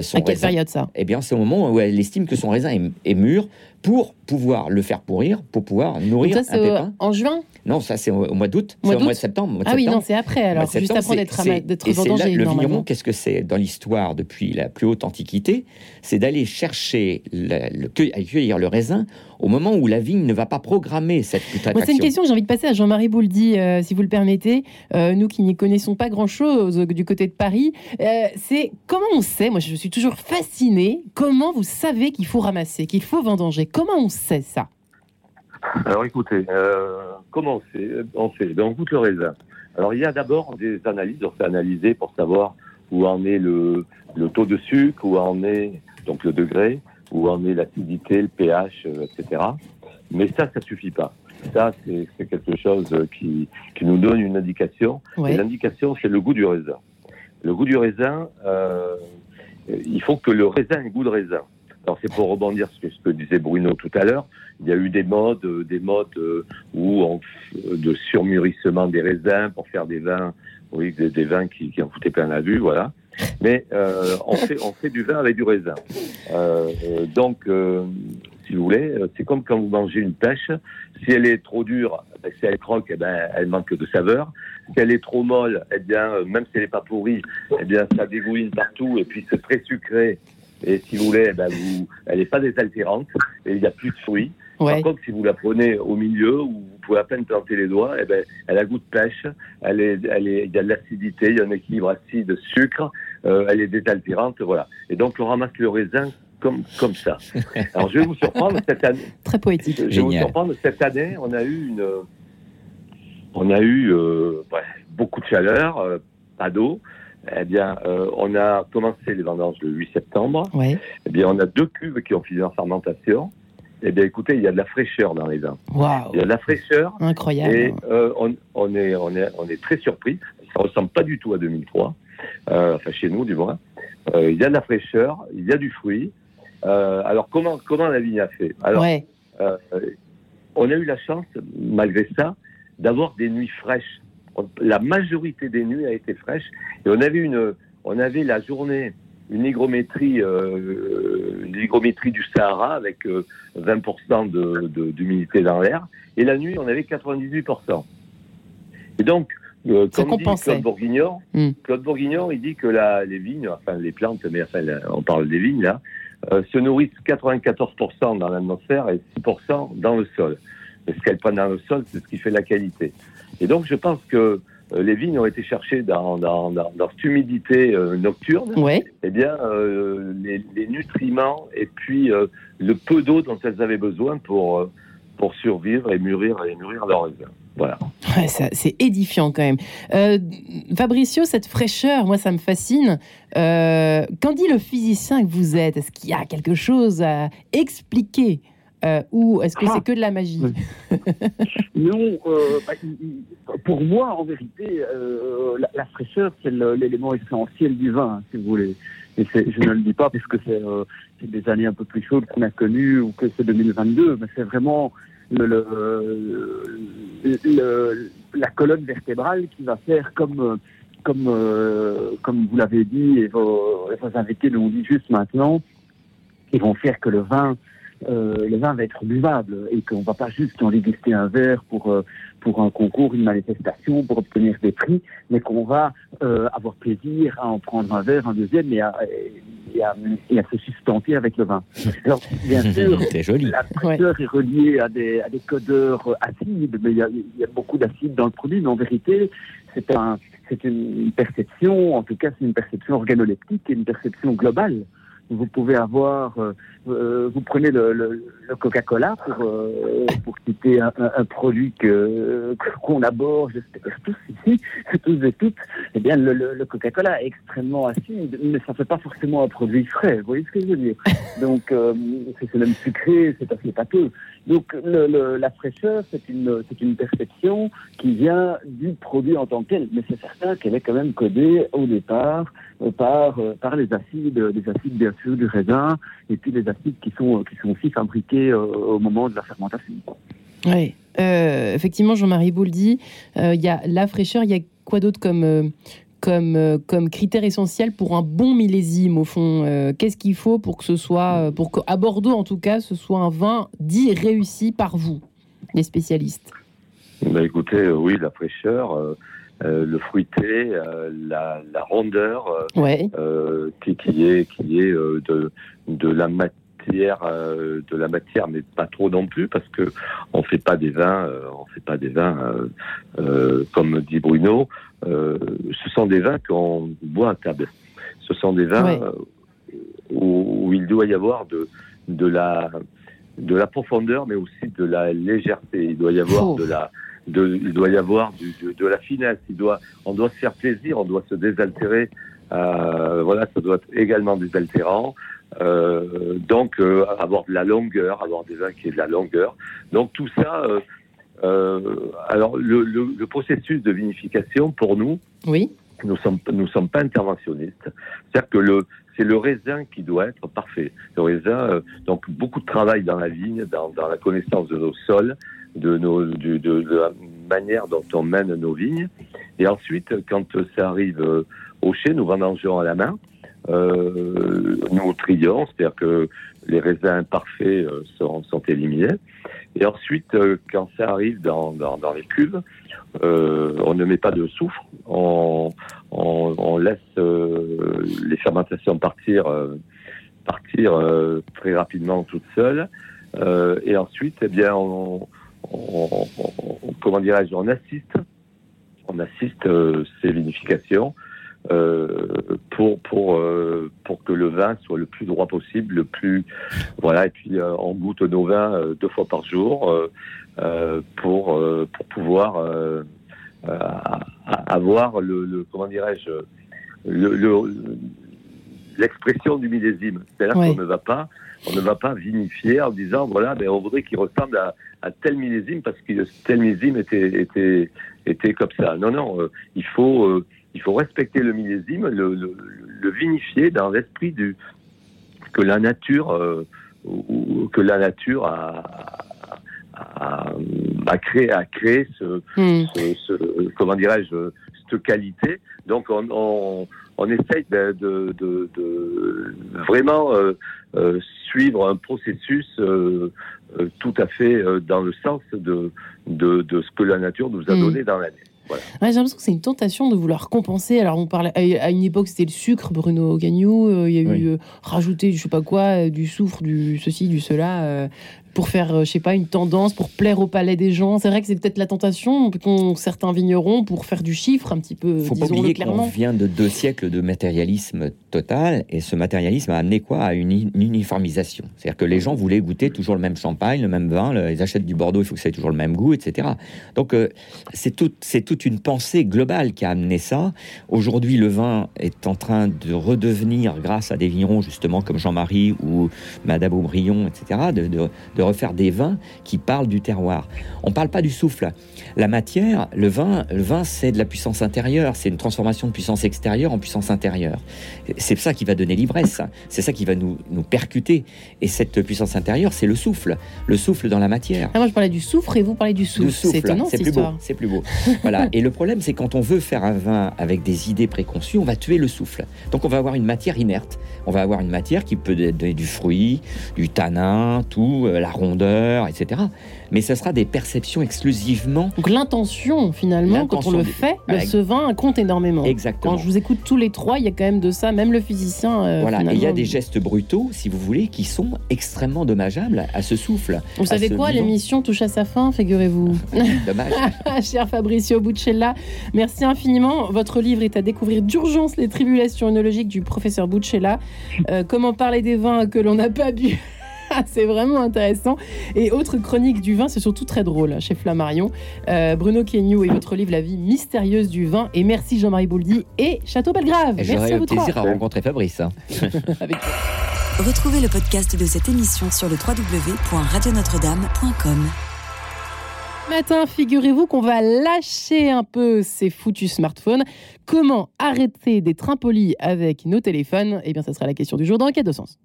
son à quelle période ça? Eh bien, c'est au moment où elle estime que son raisin est mûr pour pouvoir le faire pourrir, pour pouvoir nourrir Donc ça, c'est En juin? Non, ça c'est au, mois d'août, c'est au mois de septembre. ah oui, non, c'est après, alors juste après d'être vendangé. Le vigneron, qu'est-ce que c'est dans l'histoire depuis la plus haute antiquité? C'est d'aller chercher, le, cueillir le raisin au moment où la vigne ne va pas programmer cette putréfaction. C'est une question que j'ai envie de passer à Jean-Marie Bouldy, euh, si vous le permettez. Euh, nous qui n'y connaissons pas grand-chose du côté de Paris, euh, c'est comment on sait, moi je suis toujours fasciné, comment vous savez qu'il faut ramasser, qu'il faut vendanger? Comment on sait ça? Alors écoutez, comment on sait? On sait, ben, on goûte le raisin. Alors il y a d'abord des analyses, on fait analyser pour savoir où en est le, le taux de sucre, où en est donc le degré, où en est l'acidité, le pH, euh, etc. Mais ça, ça suffit pas. Ça, c'est quelque chose qui, qui, nous donne une indication. Et l'indication, c'est le goût du raisin. Le goût du raisin, euh, il faut que le raisin ait goût de raisin. Alors c'est pour rebondir sur ce que disait Bruno tout à l'heure. Il y a eu des modes, euh, des modes où on, de surmûrissement des raisins pour faire des vins, oui, des, vins qui, qui en foutaient plein la vue, voilà. Mais euh, on, fait, on fait du vin avec du raisin. Euh, euh donc, euh, si vous voulez, euh, c'est comme quand vous mangez une pêche. Si elle est trop dure, ben, si elle croque, eh ben, elle manque de saveur. Si elle est trop molle, eh bien, même si elle n'est pas pourrie, eh bien, ça dégouline partout et puis c'est très sucré. Et si vous voulez, eh ben, vous, elle n'est pas désaltérante et il n'y a plus de fruits. Par contre, si vous la prenez au milieu, où vous pouvez à peine planter les doigts, eh ben, elle a goût de pêche, elle est, elle est, il y a de l'acidité, il y a un équilibre acide-sucre, euh, elle est désaltérante, voilà. Et donc, on ramasse le raisin comme, comme ça. Alors, je vais vous surprendre cette année. Très poétique. Je vais vous surprendre cette année, on a eu une, on a eu euh, beaucoup de chaleur, euh, pas d'eau. Eh bien, euh, on a commencé les vendanges le 8 septembre. Ouais. Eh bien, on a deux cuves qui ont fini en fermentation. Eh bien, écoutez, il y a de la fraîcheur dans les vins. Il y a de la fraîcheur. Incroyable. Et euh, on, on, est, on, est, on est très surpris. Ça ressemble pas du tout à 2003. Euh, enfin, chez nous, du moins. Euh, il y a de la fraîcheur, il y a du fruit. Alors, comment, comment la vigne a fait? Alors, ouais. On a eu la chance, malgré ça, d'avoir des nuits fraîches. La majorité des nuits a été fraîche. Et on avait, une, on avait la journée une hygrométrie, euh, une hygrométrie du Sahara avec 20% de, d'humidité dans l'air. Et la nuit, on avait 98%. Et donc, euh, comme dit Claude Bourguignon, hmm. Claude Bourguignon, il dit que la, les vignes, enfin les plantes, mais enfin, on parle des vignes là, euh, se nourrissent 94% dans l'atmosphère et 6% dans le sol. Et ce qu'elles prennent dans le sol, c'est ce qui fait la qualité. Et donc, je pense que euh, les vignes ont été cherchées dans, dans, dans, cette humidité euh, nocturne, ouais. eh bien, euh, les, les, nutriments et puis le peu d'eau dont elles avaient besoin pour, pour survivre et mûrir, et mûrir leur raisin. Voilà. Ouais, c'est édifiant quand même. Euh, Fabricio, cette fraîcheur, moi, ça me fascine. Euh, quand dit le physicien que vous êtes, est-ce qu'il y a quelque chose à expliquer? Euh, ou est-ce que c'est ah. que de la magie Non, euh, bah, pour moi, en vérité, euh, la, fraîcheur, c'est l'élément essentiel du vin, si vous voulez. Et je ne le dis pas parce que c'est des années un peu plus chaudes qu'on a connues ou que c'est 2022, mais c'est vraiment le, la colonne vertébrale qui va faire comme comme comme vous l'avez dit et vos, vos invités l'ont dit juste maintenant, qui vont faire que le vin euh, le vin va être buvable et qu'on va pas juste en déguster un verre pour euh, pour un concours, une manifestation, pour obtenir des prix, mais qu'on va euh, avoir plaisir à en prendre un verre, un deuxième, et à, et à, et à se sustenter avec le vin. Alors, bien sûr, joli. la fraîcheur est reliée à des, à des codeurs acides, mais il y a, il y a beaucoup d'acide dans le produit, mais en vérité, c'est un, c'est une perception, en tout cas, c'est une perception organoleptique et une perception globale vous pouvez avoir, euh, euh, vous prenez le, le, le Coca-Cola pour, euh, pour citer un, un, produit que qu'on aborde, tous ici, tous et toutes. Eh bien, le, le Coca-Cola est extrêmement acide, mais ça fait pas forcément un produit frais. Vous voyez ce que je veux dire Donc, euh, c'est même sucré, c'est assez pâteux. Donc, le, la fraîcheur, c'est une c'est une perception qui vient du produit en tant que tel, mais c'est certain qu'elle est quand même codée au départ par, par les acides, les acides bien sûr du raisin, et puis les acides qui sont, qui sont aussi fabriqués au moment de la fermentation. Oui, effectivement, Jean-Marie Bouldy, il y a la fraîcheur, il y a quoi d'autre comme, comme, comme critère essentiel pour un bon millésime au fond Qu'est-ce qu'il faut pour que ce soit, pour qu'à Bordeaux en tout cas, ce soit un vin dit réussi par vous, les spécialistes? Bah, Écoutez, oui, la fraîcheur. Euh, le fruité, euh, la, la, rondeur, euh, qui, qui, est qui est de, de la matière, de la matière, mais pas trop non plus, parce que on fait pas des vins, on fait pas des vins comme dit Bruno. ce sont des vins qu'on boit à table. Ce sont des vins où, où, il doit y avoir de de la de la profondeur, mais aussi de la légèreté. Il doit y avoir de la de, il doit y avoir du, de, de, la finesse. Il doit, on doit se faire plaisir, on doit se désaltérer. Euh, voilà, ça doit être également désaltérant. Euh, donc, euh, avoir de la longueur, avoir des vins qui aient de la longueur. Donc, tout ça. Euh, alors, le, le, le, processus de vinification, pour nous, oui. nous sommes, nous sommes pas interventionnistes. C'est-à-dire que le, c'est le raisin qui doit être parfait. Le raisin, donc beaucoup de travail dans la vigne, dans, dans la connaissance de nos sols, de, nos, de, de, la manière dont on mène nos vignes. Et ensuite, quand ça arrive euh, au chai, nous vendangeons à la main. Euh, nous trions, c'est-à-dire que les raisins parfaits euh, sont, sont, éliminés. Et ensuite, euh, quand ça arrive dans, dans, dans les cuves, euh, on ne met pas de soufre, on, on, on laisse les fermentations partir, partir très rapidement toutes seules. et ensuite, eh bien, on, on, comment dirais-je, on assiste, on assiste euh, ces vinifications euh, pour pour euh, pour que le vin soit le plus droit possible, le plus voilà. Et puis euh, on goûte nos vins euh, deux fois par jour pour pour pouvoir avoir le, le comment dirais-je le, le l'expression du millésime. C'est-à-dire qu'on ne va pas, on ne va pas vinifier en disant voilà, mais on voudrait qu'il ressemble à, à, tel millésime parce que tel millésime était était était comme ça. Non, non, euh, il faut euh, il faut respecter le millésime, le, le, le vinifier dans l'esprit du que la nature euh, ou, que la nature a, a, a créé a créé ce, hmm. ce, ce comment dirais-je cette qualité. Donc on, on on essaye de, de, de, de vraiment euh, euh, suivre un processus euh, euh tout à fait euh, dans le sens de, de, ce que la nature nous a hmm. donné dans l'année. Voilà. Ouais, J'ai l'impression que c'est une tentation de vouloir compenser. Alors, on parlait à une époque, c'était le sucre, Bruno Gagnou. Il y a eu oui. rajouter, je sais pas quoi, du soufre, du ceci, du cela pour faire, euh, je sais pas, une tendance, pour plaire au palais des gens. C'est vrai que c'est peut-être la tentation qu'ont certains vignerons pour faire du chiffre un petit peu. Faut pas oublier qu'on vient de deux siècles de matérialisme total, et ce matérialisme a amené quoi? À une, uniformisation. C'est-à-dire que les gens voulaient goûter toujours le même champagne, le même vin, ils achètent du Bordeaux, il faut que ça ait toujours le même goût, etc. Donc euh, c'est tout, c'est toute une pensée globale qui a amené ça. Aujourd'hui, le vin est en train de redevenir, grâce à des vignerons justement comme Jean-Marie ou Madame Aubryon, etc., de, de, de refaire des vins qui parlent du terroir. On ne parle pas du souffle. La matière, le vin, le vin, c'est de la puissance intérieure, c'est une transformation de puissance extérieure en puissance intérieure. C'est ça qui va donner l'ivresse, c'est ça qui va nous, nous percuter. Et cette puissance intérieure, c'est le souffle, le souffle dans la matière. Ah, moi, je parlais du soufre et vous parlez du souffle. C'est étonnant, c'est plus beau. C'est plus beau. voilà. Et le problème, c'est quand on veut faire un vin avec des idées préconçues, on va tuer le souffle. Donc, on va avoir une matière inerte. On va avoir une matière qui peut donner du fruit, du tanin, tout, euh, la rondeur, etc. Mais ce sera des perceptions exclusivement. Donc l'intention, finalement, quand on le fait, ce vin compte énormément. Exactement. Quand je vous écoute tous les trois, il y a quand même de ça, même le physicien. Euh, voilà, et il y a des gestes brutaux, si vous voulez, qui sont extrêmement dommageables à ce souffle. Vous savez quoi, l'émission touche à sa fin, figurez-vous. Dommage. Cher Fabricio Buccella, merci infiniment. Votre livre est à découvrir d'urgence les tribulations œnologiques du professeur Buccella. Euh, comment parler des vins que l'on n'a pas bu? c'est vraiment intéressant. Et autre chronique du vin, c'est surtout très drôle chez Flammarion. Euh, Bruno Kenyo et votre livre La vie mystérieuse du vin. Et merci Jean-Marie Bouldy et Château Belgrave. J'aurais le plaisir à rencontrer Fabrice. Hein. Retrouvez le podcast de cette émission sur le www.radionotre-dame.com. matin, figurez-vous qu'on va lâcher un peu ces foutus smartphones. Comment arrêter des impolis avec nos téléphones? Eh bien, ça sera la question du jour dans Quai de Sens.